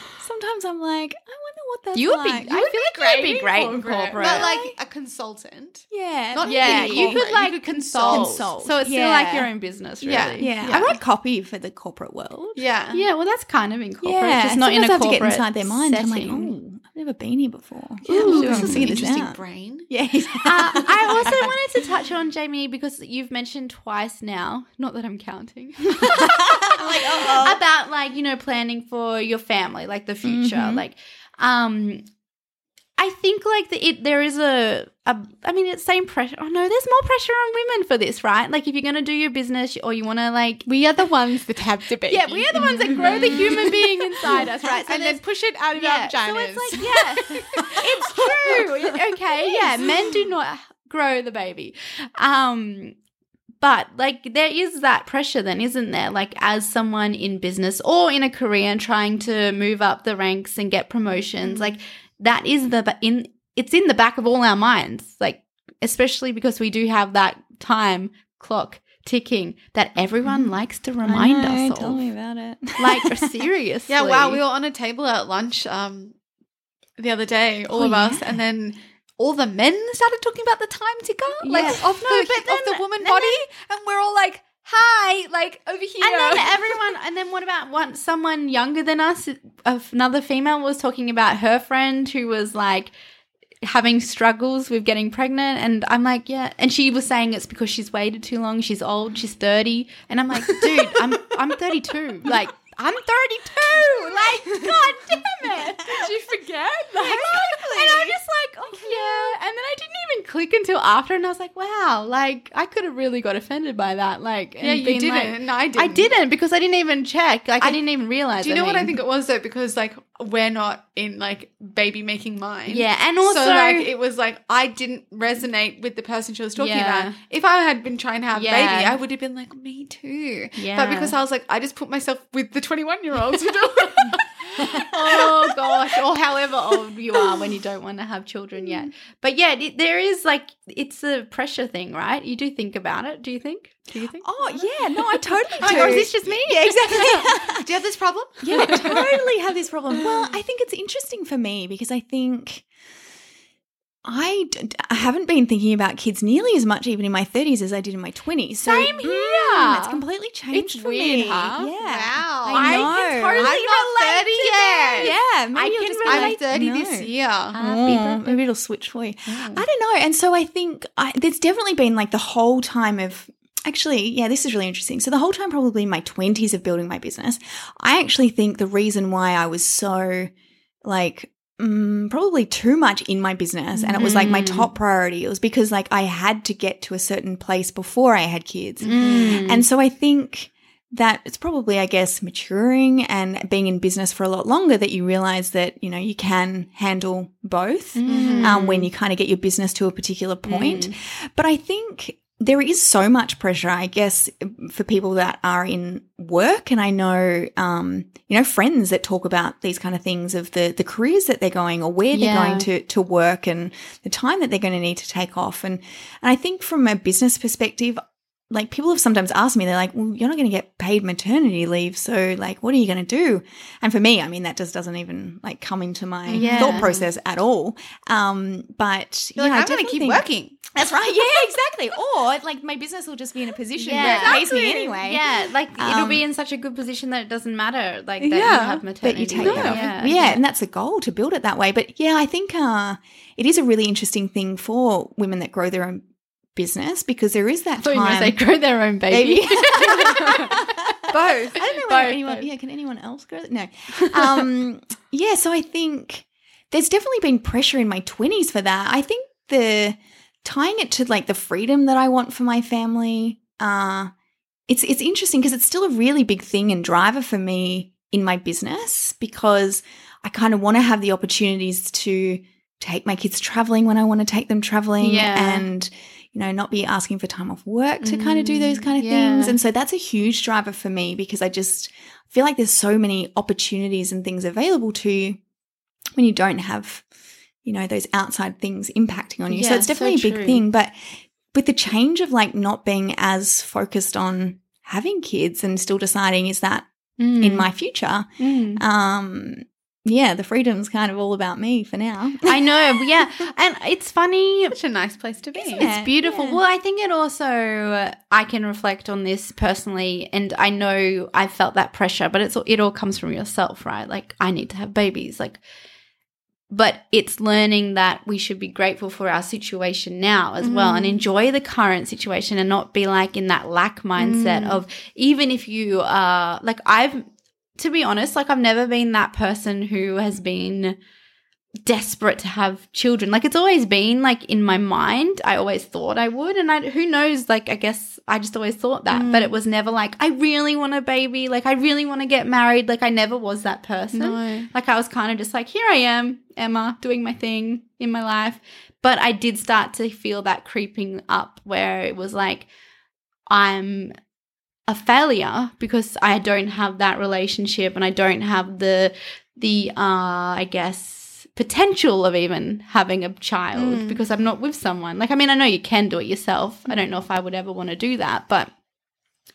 Speaker 4: Sometimes I'm like, I wonder what that's
Speaker 3: You would be.
Speaker 4: like.
Speaker 3: I feel like you'd be great in corporate.
Speaker 2: But like a consultant.
Speaker 4: yeah,
Speaker 2: Not
Speaker 3: yeah, you
Speaker 2: corporate.
Speaker 3: could like
Speaker 2: You could
Speaker 3: consult.
Speaker 4: consult.
Speaker 3: So it's still like your own business, really.
Speaker 2: Yeah.
Speaker 4: yeah.
Speaker 2: Yeah.
Speaker 4: I write copy for the corporate world.
Speaker 2: Yeah.
Speaker 3: Yeah, well, that's kind of in corporate,
Speaker 4: Yeah,
Speaker 3: just not in a
Speaker 4: sometimes I have to
Speaker 3: corporate
Speaker 4: get inside their minds. I'm like,
Speaker 3: setting.
Speaker 4: oh, I've never been here before.
Speaker 2: Yeah,
Speaker 4: Ooh, I'm
Speaker 2: this is an interesting
Speaker 4: out.
Speaker 2: brain.
Speaker 4: Yeah,
Speaker 3: Uh, I also wanted to touch on Jamie because you've mentioned twice now. Not that I'm counting. about like you know planning for your family, like the future.
Speaker 4: Mhm.
Speaker 3: Like, um, I think like the, it there is a, a I mean it's same pressure. Oh no, there's more pressure on women for this, right? Like if you're gonna do your business or you want to like.
Speaker 2: We are the ones that have to be.
Speaker 3: Yeah, we are the ones that grow the human being inside us, right? So
Speaker 2: and then push it out of
Speaker 3: yeah,
Speaker 2: our
Speaker 3: so it's like yeah, it's true. Okay, yeah, men do not grow the baby, um, but like there is that pressure, then, isn't there? Like as someone in business or in a career and trying to move up the ranks and get promotions, like that is the in it's in the back of all our minds, like especially because we do have that time clock ticking that everyone likes to remind
Speaker 4: I know,
Speaker 3: us
Speaker 4: Tell
Speaker 3: of.
Speaker 4: me about it.
Speaker 3: Like seriously.
Speaker 2: Yeah, wow. We were on a table at lunch um, the other day, all
Speaker 4: Oh,
Speaker 2: of us,
Speaker 4: yeah.
Speaker 2: and then all the men started talking about the time ticker, like
Speaker 3: Yeah.
Speaker 2: of the,
Speaker 3: No,
Speaker 2: of the woman
Speaker 3: and
Speaker 2: body, and we're all like, "Hi, like over here."
Speaker 3: And then everyone, and then what about one someone younger than us? Another female was talking about her friend who was like having struggles with getting pregnant, and I'm like, yeah, and she was saying it's because she's waited too long. She's old. She's thirty, and I'm like, dude, I'm I'm 32. Like I'm 32. Like, god damn it.
Speaker 2: Did you forget?
Speaker 3: Exactly. And I'm just like, oh yeah. And then I didn't even click until after, and I was like, wow, like I could have really got offended by that. Like, and
Speaker 2: Yeah, you didn't,
Speaker 3: like-
Speaker 2: and I didn't.
Speaker 3: I didn't because I didn't even check. Like, I,
Speaker 2: I-
Speaker 3: didn't even realize.
Speaker 2: Do you know what I think it was though? Because like we're not in like baby making mind.
Speaker 3: Yeah, and also
Speaker 2: so like it was like I didn't resonate with the person she was talking
Speaker 3: Yeah.
Speaker 2: about. If I had been trying to have a
Speaker 3: Yeah.
Speaker 2: baby, I would have been like, me too.
Speaker 3: Yeah.
Speaker 2: But because I was like, I just put myself with the twenty one year olds.
Speaker 3: oh gosh, or however old you are when you don't want to have children yet. But yeah, it, there is like it's a pressure thing, right? You do think about it. Do you think? Do you think?
Speaker 4: Oh yeah, no, I totally do.
Speaker 3: or is this just me?
Speaker 4: Yeah, exactly.
Speaker 2: Do you have this problem?
Speaker 4: yeah, I totally have this problem. Well, I think it's interesting for me because I think I, d- I haven't been thinking about kids nearly as much even in my 30s as I did in my 20s. So,
Speaker 3: Same here.
Speaker 4: mm, it's completely changed
Speaker 3: It's
Speaker 4: for
Speaker 3: weird,
Speaker 4: me.
Speaker 3: huh?
Speaker 4: Yeah.
Speaker 2: Wow.
Speaker 4: I know.
Speaker 3: I can totally
Speaker 2: I'm not
Speaker 3: relate
Speaker 2: 30
Speaker 3: to
Speaker 2: yet.
Speaker 4: Yeah, maybe
Speaker 3: I
Speaker 4: you'll
Speaker 3: can
Speaker 4: just
Speaker 3: relate.
Speaker 2: I'm
Speaker 4: like,
Speaker 2: thirty
Speaker 4: no.
Speaker 2: this year.
Speaker 3: Happy
Speaker 4: Oh, maybe it'll switch for you. I don't know. And so I think I, there's definitely been like the whole time of actually, yeah, this is really interesting. So the whole time, probably in my 20s of building my business, I actually think the reason why I was so like, mm, probably too much in my business and it was like my
Speaker 3: Mm.
Speaker 4: top priority. It was because like I had to get to a certain place before I had kids.
Speaker 3: Mm.
Speaker 4: And so I think that it's probably, I guess, maturing and being in business for a lot longer that you realize that, you know, you can handle both
Speaker 3: Mm.
Speaker 4: um, when you kind of get your business to a particular point. But I think there is so much pressure, I guess, for people that are in work. And I know, um, you know, friends that talk about these kind of things of the, the careers that they're going or where they're going to, to work and the time that they're going to need to take off. And, and I think from a business perspective, like people have sometimes asked me, they're like, well, you're not going to get paid maternity leave. So like, what are you going to do? And for me, I mean, that just doesn't even like come into my
Speaker 3: Yeah.
Speaker 4: thought process at all. Um, but
Speaker 2: You're
Speaker 4: yeah,
Speaker 2: like, I'm going to keep
Speaker 4: think-
Speaker 2: working.
Speaker 4: That's right. Yeah, exactly. Or like my business will just be in a position where it
Speaker 3: Yeah.
Speaker 4: pays me anyway.
Speaker 3: Yeah, like it'll
Speaker 4: Um,
Speaker 3: be in such a good position that it doesn't matter, like that you
Speaker 2: Yeah,
Speaker 3: have
Speaker 4: That
Speaker 3: maternity.
Speaker 4: you take
Speaker 3: leave.
Speaker 4: that off.
Speaker 3: Yeah,
Speaker 4: Yeah, and that's a goal to build it that way. But yeah, I think uh, it is a really interesting thing for women that grow their own business because there is that
Speaker 3: I thought you were
Speaker 4: time.
Speaker 3: say grow their own baby.
Speaker 4: Baby.
Speaker 2: Both.
Speaker 4: I don't know
Speaker 3: Both,
Speaker 4: anyone.
Speaker 3: both.
Speaker 4: Yeah, can anyone else grow? No. Um, yeah, so I think there's definitely been pressure in my twenties for that. I think the tying it to like the freedom that I want for my family. Uh, it's it's interesting because it's still a really big thing and driver for me in my business because I kind of want to have the opportunities to take my kids traveling when I want to take them traveling
Speaker 3: Yeah.
Speaker 4: and you know not be asking for time off work to kind of do those
Speaker 3: Mm,
Speaker 4: kind of
Speaker 3: yeah.
Speaker 4: things and so that's a huge driver for me because I just feel like there's so many opportunities and things available to you when you don't have you know those outside things impacting on you so
Speaker 3: Yeah,
Speaker 4: it's
Speaker 3: so
Speaker 4: definitely a big thing but with the change of like not being as focused on having kids and still deciding is that
Speaker 3: Mm.
Speaker 4: in my future
Speaker 3: Mm.
Speaker 4: um yeah the freedom's kind of all about me for now
Speaker 3: I know, yeah, and it's funny.
Speaker 2: Such a nice place to be.
Speaker 4: Isn't
Speaker 3: It's beautiful.
Speaker 4: Yeah.
Speaker 3: Well, I think it also uh, I can reflect on this personally, and I know I felt that pressure, but it's it all comes from yourself, right? Like I need to have babies, like. But it's learning that we should be grateful for our situation now as well and enjoy the current situation and not be like in that lack mindset of even if you are like I've to be honest, like I've never been that person who has been desperate to have children. Like it's always been like in my mind. I always thought I would, and I who knows? Like I guess I just always thought that, but mm. it was never like I really want a baby. Like I really want to get married. Like I never was that person.
Speaker 2: No.
Speaker 3: Like I was kind of just like here I am, Emma, doing my thing in my life. But I did start to feel that creeping up where it was like I'm a failure because I don't have that relationship and I don't have the the uh I guess potential of even having a child
Speaker 2: Mm.
Speaker 3: because I'm not with someone. Like, I mean, I know you can do it yourself. I don't know if I would ever want to do that, but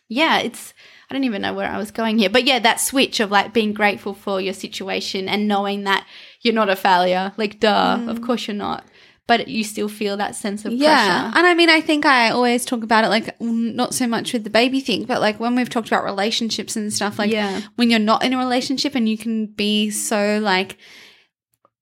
Speaker 3: yeah, it's, I don't even know where I was going here. But yeah, that switch of like being grateful for your situation and knowing that you're not a failure. Like, duh, of course you're not. But you still feel that sense of.
Speaker 2: Yeah.
Speaker 3: pressure.
Speaker 2: And I mean, I think I always talk about it like not so much with the baby thing, but like when we've talked about relationships and stuff, like
Speaker 3: Yeah.
Speaker 2: when you're not in a relationship and you can be so like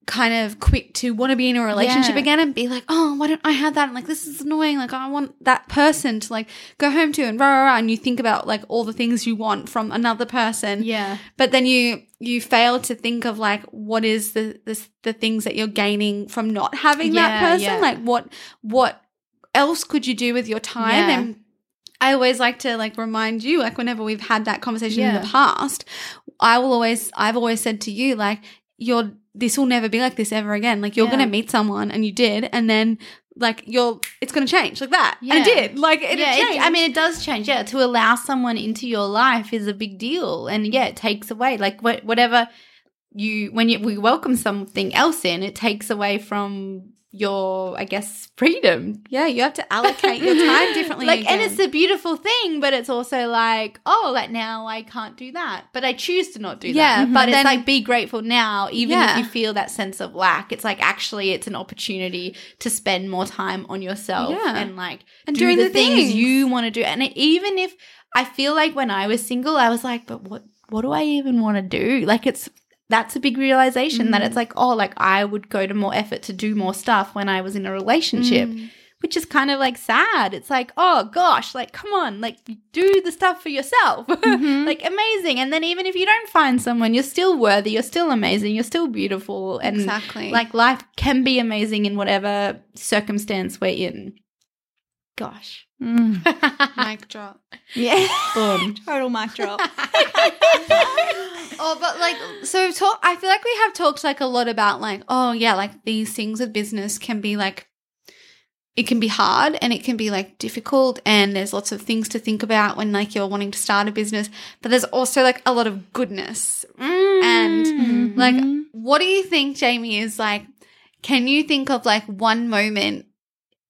Speaker 2: kind of quick to want to be in a relationship
Speaker 3: Yeah.
Speaker 2: again and be like, oh, why don't I have that? And like, this is annoying. Like, I want that person to like go home to and rah, rah, rah. And you think about like all the things you want from another person.
Speaker 3: Yeah.
Speaker 2: But then you you fail to think of like what is the the, the things that you're gaining from not having that person.
Speaker 3: yeah.
Speaker 2: Like what what else could you do with your time?
Speaker 3: Yeah.
Speaker 2: And I always like to like remind you, like whenever we've had that conversation in the past, I will always I've always said to you like you're this will never be like this ever again. Like you're
Speaker 3: Yeah.
Speaker 2: gonna meet someone and you did, and then like you're it's gonna change like that. And it did. Like it,
Speaker 3: yeah,
Speaker 2: changed.
Speaker 3: it, I mean, it does change. Yeah, to allow someone into your life is a big deal, and yeah, it takes away like wh- whatever you when you we welcome something else in, it takes away from your, I guess, freedom.
Speaker 2: yeah, you have to allocate your time differently.
Speaker 3: Like, and it's a beautiful thing, but it's also like, oh, like now I can't do that, but I choose to not do
Speaker 2: Yeah,
Speaker 3: that.
Speaker 2: but
Speaker 3: but it's
Speaker 2: then-
Speaker 3: like be grateful now, even
Speaker 2: Yeah.
Speaker 3: if you feel that sense of lack. It's like actually, it's an opportunity to spend more time on yourself
Speaker 2: Yeah.
Speaker 3: and like
Speaker 2: And
Speaker 3: do
Speaker 2: doing
Speaker 3: the,
Speaker 2: the
Speaker 3: things,
Speaker 2: things.
Speaker 3: you want to do. And it, even if I feel like when I was single, I was like, but what, what do I even want to do? Like it's that's a big realization that it's mm. like, oh, like I would go to more effort to do more stuff when I was in a relationship mm. which is kind of like sad. It's like, oh gosh, like come on, like do the stuff for yourself. Mm-hmm. like amazing. And then even if you don't find someone, you're still worthy, you're still amazing, you're still beautiful. And
Speaker 2: Exactly.
Speaker 3: like life can be amazing in whatever circumstance we're in. Gosh. Mm.
Speaker 2: mic drop.
Speaker 4: Yeah.
Speaker 3: Boom.
Speaker 4: Total mic drop.
Speaker 2: Oh, but like, so talk. I feel like we have talked like a lot about like, oh yeah, like these things with business can be like, it can be hard and it can be like difficult, and there's lots of things to think about when like you're wanting to start a business. But there's also like a lot of goodness, and mm-hmm. like, what do you think, Jamie? Is like, can you think of like one moment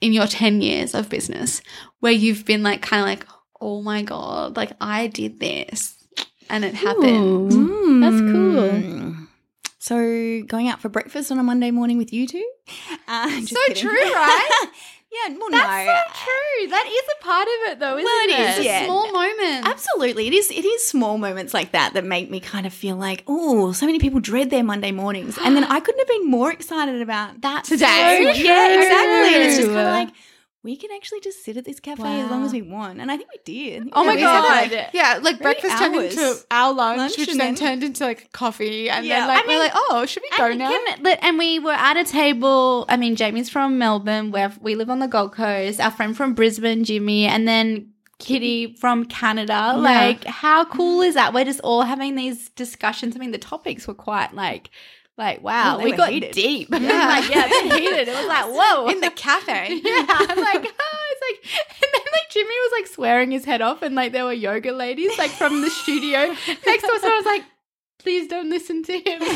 Speaker 2: in your ten years of business where you've been like, kind of like, oh my god, like I did this. And it happened.
Speaker 3: Ooh. That's cool.
Speaker 4: Mm. So going out for breakfast on a Monday morning with you two? Uh,
Speaker 2: So
Speaker 4: kidding.
Speaker 2: true, right?
Speaker 4: yeah, well,
Speaker 3: That's
Speaker 4: no.
Speaker 3: so true. That is a part of it, though, isn't
Speaker 4: Well, it
Speaker 3: it?
Speaker 4: is, yeah.
Speaker 2: Small moments.
Speaker 4: Absolutely. It is it is small moments like that that make me kind of feel like, oh, so many people dread their Monday mornings. And then I couldn't have been more excited about
Speaker 3: That
Speaker 2: Today.
Speaker 3: so
Speaker 4: Yeah, exactly. And it's just kind of like we can actually just sit at this cafe as long as we want. And I think we did. Think
Speaker 2: Oh my god!
Speaker 3: God.
Speaker 2: Yeah, like breakfast turned into our lunch,
Speaker 4: Lunch
Speaker 2: which then,
Speaker 4: then-
Speaker 2: turned into like coffee, and
Speaker 4: Yeah.
Speaker 2: then like
Speaker 3: I
Speaker 2: we're like, oh, should we go now?
Speaker 3: can- and we were at a table. I mean, Jamie's from Melbourne, where we live on the Gold Coast. Our friend from Brisbane, Jimmy, and then Kitty from Canada. Like, how cool is that? We're just all having these discussions. I mean, the topics were quite like, like wow, we got
Speaker 4: heated.
Speaker 3: deep.
Speaker 2: Yeah.
Speaker 3: like, yeah, they heated. It was like, whoa,
Speaker 2: in the cafe.
Speaker 3: yeah, I'm like, oh, it's like, and then like Jimmy was like swearing his head off, and like there were yoga ladies like from the studio next to us, and I was like, please don't listen to him.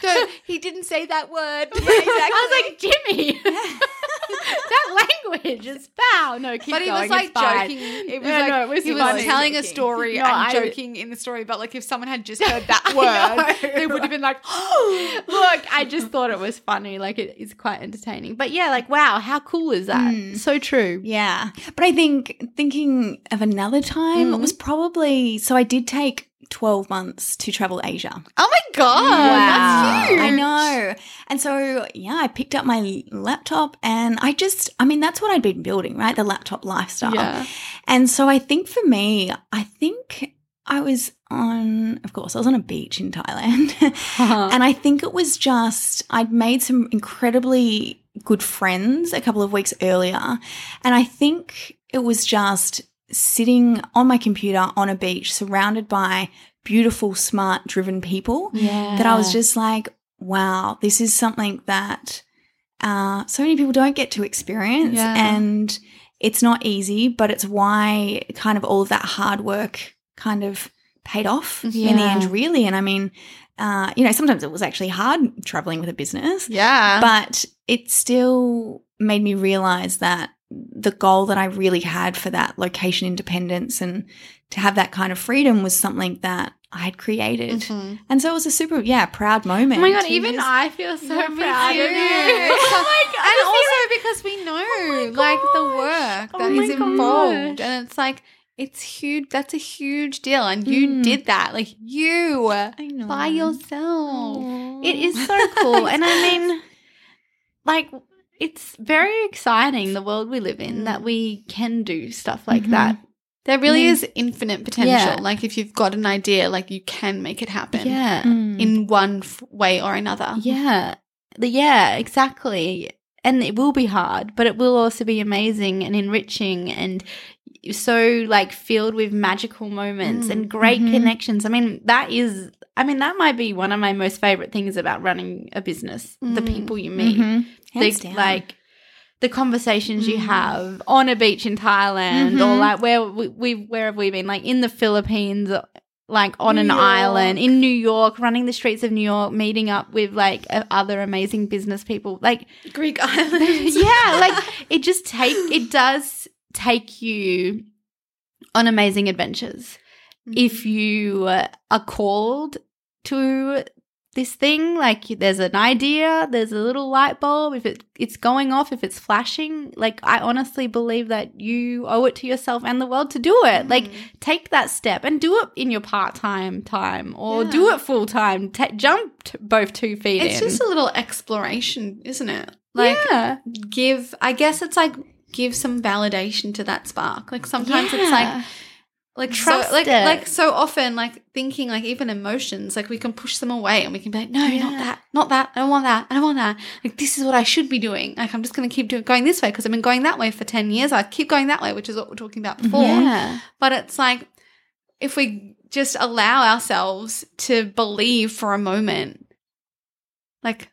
Speaker 2: so he didn't say that word.
Speaker 3: I was like, Jimmy, that language is foul. No, keep
Speaker 2: but he
Speaker 3: going,
Speaker 2: was like
Speaker 3: it's
Speaker 2: joking. It was
Speaker 3: Yeah,
Speaker 2: like
Speaker 3: no, it was
Speaker 2: he was telling a story
Speaker 3: No,
Speaker 2: and
Speaker 3: I-
Speaker 2: joking in the story. But like, if someone had just heard that word,
Speaker 3: know.
Speaker 2: they would have been like,
Speaker 3: Look, I just thought it was funny. Like it is quite entertaining. But yeah, like wow, how cool is that?
Speaker 4: Mm.
Speaker 3: So true.
Speaker 4: Yeah. But I think thinking of another time
Speaker 3: Mm.
Speaker 4: was probably so I did take 12 months to travel Asia.
Speaker 2: oh my god, that's huge.
Speaker 4: I know. And so, yeah, I picked up my laptop and I just, I mean, that's what I'd been building, right? The laptop lifestyle.
Speaker 2: Yeah.
Speaker 4: And so I think for me, I think I was on, of course, I was on a beach in Thailand. Uh-huh. and I think it was just, I'd made some incredibly good friends a couple of weeks earlier. And I think it was just sitting on my computer on a beach surrounded by beautiful, smart, driven people
Speaker 3: Yeah.
Speaker 4: that I was just like, wow, this is something that uh, so many people don't get to experience.
Speaker 2: Yeah.
Speaker 4: And it's not easy, but it's why kind of all of that hard work kind of paid off in the end, really. And I mean, uh, you know, sometimes it was actually hard traveling with a business,
Speaker 2: Yeah.
Speaker 4: but it still made me realize that the goal that I really had for that location independence and to have that kind of freedom was something that I had created.
Speaker 2: Mhm.
Speaker 4: And so it was a super, yeah, proud moment.
Speaker 3: Oh my god, even I feel so proud of you. oh my god.
Speaker 2: and also because we know like the work
Speaker 3: Oh
Speaker 2: that is involved
Speaker 3: gosh.
Speaker 2: and it's like it's huge that's a huge deal and you
Speaker 4: Mm.
Speaker 2: did that like you by yourself
Speaker 3: It is so cool. and I mean, like, it's very exciting the world we live in that we can do stuff like
Speaker 4: Mhm.
Speaker 3: that.
Speaker 2: there really
Speaker 3: Mm.
Speaker 2: is infinite potential
Speaker 3: Yeah.
Speaker 2: like if you've got an idea like you can make it happen
Speaker 3: Yeah.
Speaker 4: Mm.
Speaker 2: in one f- way or another
Speaker 3: Yeah. The- Yeah, exactly. And it will be hard, but it will also be amazing and enriching and so like filled with magical moments
Speaker 2: Mm.
Speaker 3: and great
Speaker 4: Mhm.
Speaker 3: connections. I mean, that is I mean, that might be one of my most favorite things about running a business. The
Speaker 2: Mm.
Speaker 3: people you meet.
Speaker 4: Mhm. Hands
Speaker 3: the,
Speaker 4: down.
Speaker 3: like the conversations you
Speaker 2: Mm.
Speaker 3: have on a beach in Thailand or
Speaker 4: Mhm.
Speaker 3: like where we, we where have we been like in the Philippines like on
Speaker 2: New
Speaker 3: an
Speaker 2: York.
Speaker 3: island in New York running the streets of New York meeting up with like other amazing business people like
Speaker 2: greek islands
Speaker 3: yeah like it just take it does take you on amazing adventures if you are called to this thing like there's an idea there's a little light bulb if it it's going off if it's flashing like i honestly believe that you owe it to yourself and the world to do it mm-hmm. like take that step and do it in your part-time time or
Speaker 2: Yeah.
Speaker 3: do it full-time Ta jump t- both two feet
Speaker 2: it's
Speaker 3: in
Speaker 2: just a little exploration isn't it like
Speaker 3: yeah.
Speaker 2: give i guess it's like give some validation to that spark like sometimes it's like
Speaker 3: Yeah.
Speaker 2: Like
Speaker 3: Trust
Speaker 2: so like
Speaker 3: it.
Speaker 2: like so often like thinking like even emotions like we can push them away and we can be like no
Speaker 3: Yeah.
Speaker 2: not that not that i don't want that i don't want that. Like this is what i should be doing. Like i'm just going to keep doing going this way because i've been going that way for 10 years. I keep going that way which is what we're talking about before.
Speaker 3: Yeah.
Speaker 2: But it's like if we just allow ourselves to believe for a moment like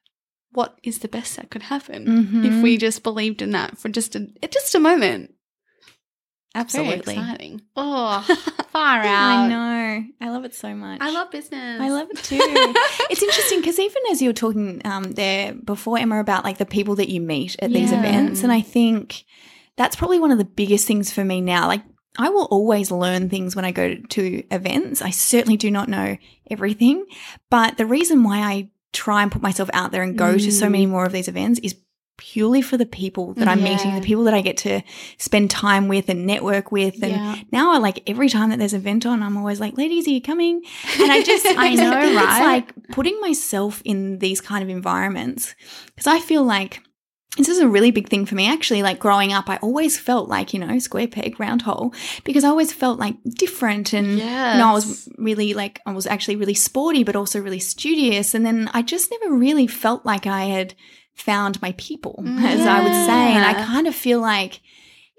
Speaker 2: what is the best that could happen?
Speaker 4: Mhm.
Speaker 2: if we just believed in that for just a just a moment
Speaker 4: absolutely.
Speaker 2: Very exciting
Speaker 3: oh far out.
Speaker 4: I know. I love it so much.
Speaker 2: i love business
Speaker 4: I love it too. it's interesting because even as you were talking um, there before, Emma, about like the people that you meet at these events, and I think that's probably one of the biggest things for me now. Like, I will always learn things when I go to events. I certainly do not know everything, but the reason why I try and put myself out there and go to so
Speaker 3: Mm.
Speaker 4: many more of these events is purely for the people that I'm meeting, the people that I get to spend time with and network with. And
Speaker 3: Yeah.
Speaker 4: now I like every time that there's an event on, I'm always like, ladies, are you coming? And I just,
Speaker 3: I know,
Speaker 4: think It's
Speaker 3: right?
Speaker 4: like putting myself in these kind of environments because I feel like this is a really big thing for me actually. Like growing up, I always felt like, you know, square peg, round hole because I always felt like different and,
Speaker 2: yes
Speaker 4: you know, I was really like, I was actually really sporty, but also really studious. And then I just never really felt like I had found my people, as I would say. And I kind of feel like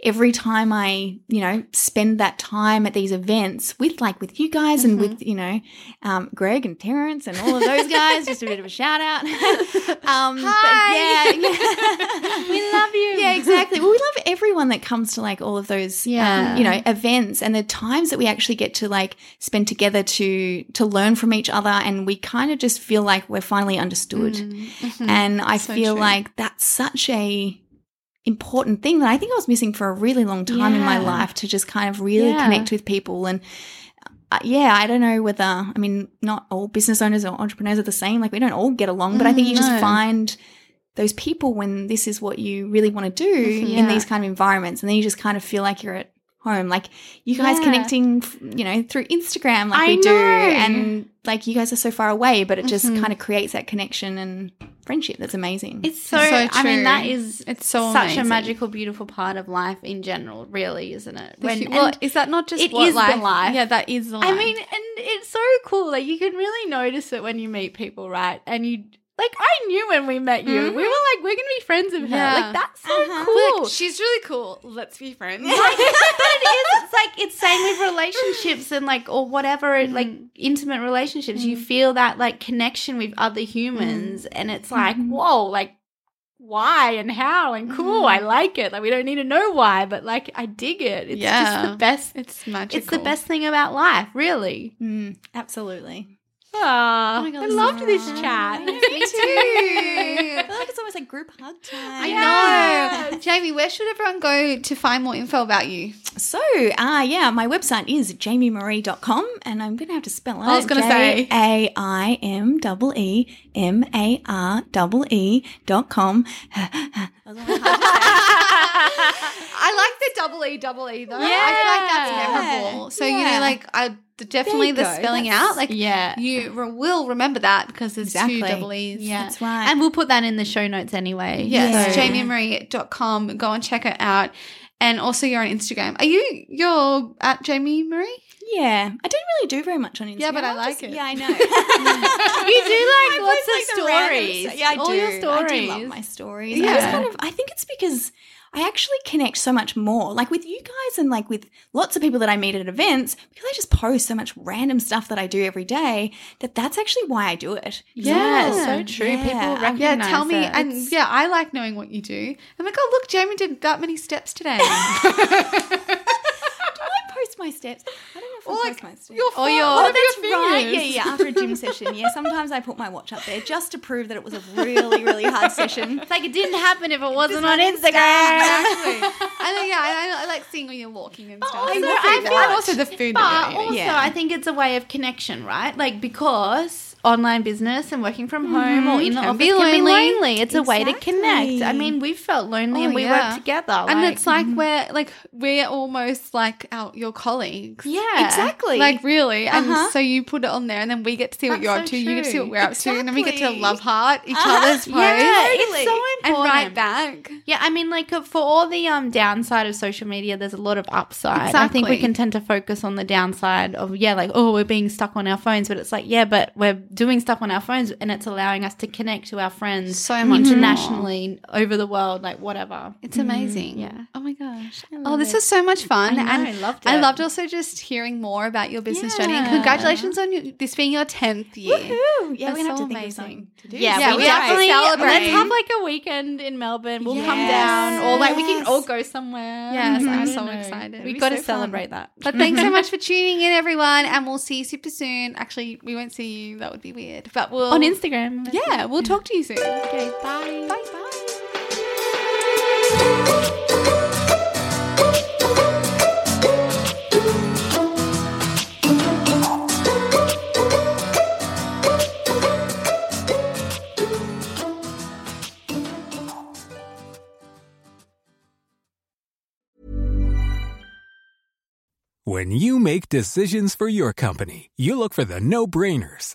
Speaker 4: every time I, you know, spend that time at these events with like with you guys and with, you know, um, Greg and Terrence and all of those guys, just a bit of a shout out. um,
Speaker 3: Hi.
Speaker 4: Yeah, yeah.
Speaker 3: We love you.
Speaker 4: Yeah, exactly. Well, we love everyone that comes to like all of those,
Speaker 3: Yeah.
Speaker 4: um, you know, events and the times that we actually get to like spend together to to learn from each other, and we kind of just feel like we're finally understood.
Speaker 2: Mhm.
Speaker 4: And I
Speaker 2: So
Speaker 4: feel
Speaker 2: true.
Speaker 4: like that's such a important thing that I think I was missing for a really long time in my life to just kind of really
Speaker 3: Yeah.
Speaker 4: connect with people and. Uh, yeah, I don't know whether I mean not all business owners or entrepreneurs are the same. Like we don't all get along, but I think you just
Speaker 3: Mm,
Speaker 4: find those people when this is what you really want to do in these kind of environments, and then you just kind of feel like you're at home. Like you guys
Speaker 3: Yeah.
Speaker 4: connecting, you know, through Instagram, like
Speaker 3: I
Speaker 4: we do, and like you guys are so far away, but it just
Speaker 2: Mhm.
Speaker 4: kind of creates that connection and friendship that's amazing.
Speaker 3: It's so,
Speaker 2: So
Speaker 3: I mean, that is
Speaker 2: It's so
Speaker 3: such a magical, beautiful part of life in general, really, isn't it?
Speaker 2: The hu- well, is that not just
Speaker 3: it
Speaker 2: what
Speaker 3: is the
Speaker 2: life?
Speaker 3: life.
Speaker 2: Yeah, that is the life.
Speaker 3: I mean, and it's so cool. Like you can really notice it when you meet people, right? And you like I knew when we met you,
Speaker 2: Mhm.
Speaker 3: we were like, we're gonna be friends with her. Like that's so
Speaker 4: Uh-huh.
Speaker 3: cool.
Speaker 2: Like, she's really cool. Let's be friends.
Speaker 3: Like, but it is. It's like it's same with relationships and like or whatever it like intimate relationships. You feel that like connection with other humans, and it's like whoa, like why and how and cool. I like it. Like we don't need to know why, but like I dig it. It's just the best.
Speaker 2: It's magical.
Speaker 3: It's the best thing about life, really.
Speaker 4: Mm, absolutely.
Speaker 3: Aw,
Speaker 2: my God,
Speaker 3: I
Speaker 2: this is
Speaker 3: loved this
Speaker 2: nice.
Speaker 3: chat.
Speaker 2: Me too.
Speaker 4: I feel like it's almost like group hug time.
Speaker 2: I know. Jamie, where should everyone go to find more info about you?
Speaker 4: So, uh, yeah, my website is jaimeemaree.com and I'm going to have to spell it.
Speaker 2: I was gonna say.
Speaker 4: A I M E E M A R E E dot com.
Speaker 2: I like the double E, double E though. I feel like that's memorable. So you know, like I definitely the
Speaker 4: go.
Speaker 2: spelling
Speaker 4: That's-
Speaker 2: out, like
Speaker 3: Yeah.
Speaker 2: you re- will remember that because there's
Speaker 4: Exactly.
Speaker 2: two double E's.
Speaker 3: Yeah.
Speaker 4: That's right.
Speaker 3: And we'll put that in the show notes anyway.
Speaker 2: Yes,
Speaker 3: So-
Speaker 2: jaimeemaree.com. Go and check it out. And also you're on Instagram. Are you you're at Jaimee Maree?
Speaker 4: Yeah, I don't really do very much on Instagram.
Speaker 2: Yeah, but I like
Speaker 4: just-
Speaker 2: it.
Speaker 4: Yeah, I know.
Speaker 3: You do like
Speaker 4: I
Speaker 3: lots
Speaker 4: post,
Speaker 3: of
Speaker 4: like, the random
Speaker 3: stories.
Speaker 4: Yeah, I
Speaker 3: All
Speaker 4: do.
Speaker 3: your
Speaker 4: I do love my stories. I
Speaker 2: Yeah.
Speaker 4: just kind of. I think it's because I actually connect so much more, like with you guys and like with lots of people that I meet at events, because I just post so much random stuff that I do every day. That that's actually why I do it.
Speaker 3: Yeah,
Speaker 2: Yeah.
Speaker 3: so true.
Speaker 4: Yeah.
Speaker 3: People
Speaker 4: Yeah,
Speaker 3: recognize
Speaker 2: Yeah, tell me.
Speaker 3: it.
Speaker 2: And yeah, I like knowing what you do. I'm like, oh look, Jamie did that many steps today.
Speaker 4: I post my steps. I don't know if
Speaker 2: Or,
Speaker 4: I
Speaker 2: like,
Speaker 4: post my steps.
Speaker 2: your
Speaker 3: Or your-
Speaker 4: Oh,
Speaker 2: of your
Speaker 4: that's right. Yeah, yeah. After a gym session, yeah. Sometimes I put my watch up there just to prove that it was a really, really hard session.
Speaker 3: It's like it didn't happen if it wasn't on
Speaker 4: wasn't
Speaker 3: Instagram.
Speaker 2: Exactly. and then, yeah, I, I like seeing when you're walking and stuff.
Speaker 3: also,
Speaker 2: And
Speaker 3: I
Speaker 2: the
Speaker 3: feel-
Speaker 2: food, and also the food
Speaker 3: But
Speaker 2: that
Speaker 3: also.
Speaker 4: Yeah.
Speaker 3: I think it's a way of connection, right? Like because online business and working from home or in the office
Speaker 2: be
Speaker 3: can be
Speaker 2: lonely.
Speaker 3: It's a way to connect. I mean, we've felt lonely
Speaker 2: Oh,
Speaker 3: and we
Speaker 2: yeah.
Speaker 3: worked together.
Speaker 2: and
Speaker 3: like-
Speaker 2: it's like we're like we're almost like our your colleagues.
Speaker 3: yeah,
Speaker 4: Exactly.
Speaker 2: Like really, and
Speaker 4: Uh-huh.
Speaker 2: so you put it on there, and then we get to see what
Speaker 3: That's
Speaker 2: you're
Speaker 3: so
Speaker 2: up to. You get to see what we're up to, and then we get to love heart each
Speaker 4: Uh-huh.
Speaker 2: other's posts.
Speaker 3: Yeah,
Speaker 4: Totally.
Speaker 3: it's so important.
Speaker 2: and write back.
Speaker 3: Yeah, I mean, like uh, for all the um downside of social media, there's a lot of upside. I think we can tend to focus on the downside of yeah, like oh, we're being stuck on our phones, but it's like yeah, but we're doing stuff on our phones, and it's allowing us to connect to our friends
Speaker 2: So much
Speaker 3: internationally, over the world, like whatever.
Speaker 2: It's mm-hmm. amazing.
Speaker 3: yeah.
Speaker 2: Oh my gosh. Oh, this
Speaker 4: it.
Speaker 2: was so much fun.
Speaker 3: I know,
Speaker 2: and
Speaker 3: I loved it.
Speaker 2: I loved also just hearing more about your business journey. And congratulations on your, this being your 10th year.
Speaker 4: Woohoo. Yeah,
Speaker 2: That's
Speaker 4: we're gonna have
Speaker 2: so
Speaker 4: to think
Speaker 2: amazing.
Speaker 4: of something to do.
Speaker 3: Yeah,
Speaker 2: Yeah,
Speaker 3: we,
Speaker 2: we
Speaker 3: definitely
Speaker 2: celebrate.
Speaker 3: let's have like a weekend in Melbourne. We'll come down, or like we can all go somewhere.
Speaker 2: Yes, mm-hmm.
Speaker 3: I
Speaker 2: I'm so excited.
Speaker 3: We
Speaker 2: be
Speaker 3: got to
Speaker 2: so fun.
Speaker 3: celebrate that.
Speaker 2: But thanks so much for tuning in, everyone. And we'll see you super soon. Actually, we won't see you. That would be weird. But we'll.
Speaker 3: on Instagram.
Speaker 2: Yeah, we'll talk to you soon.
Speaker 3: Okay, bye.
Speaker 2: Bye bye.
Speaker 5: When you make decisions for your company, you look for the no brainers.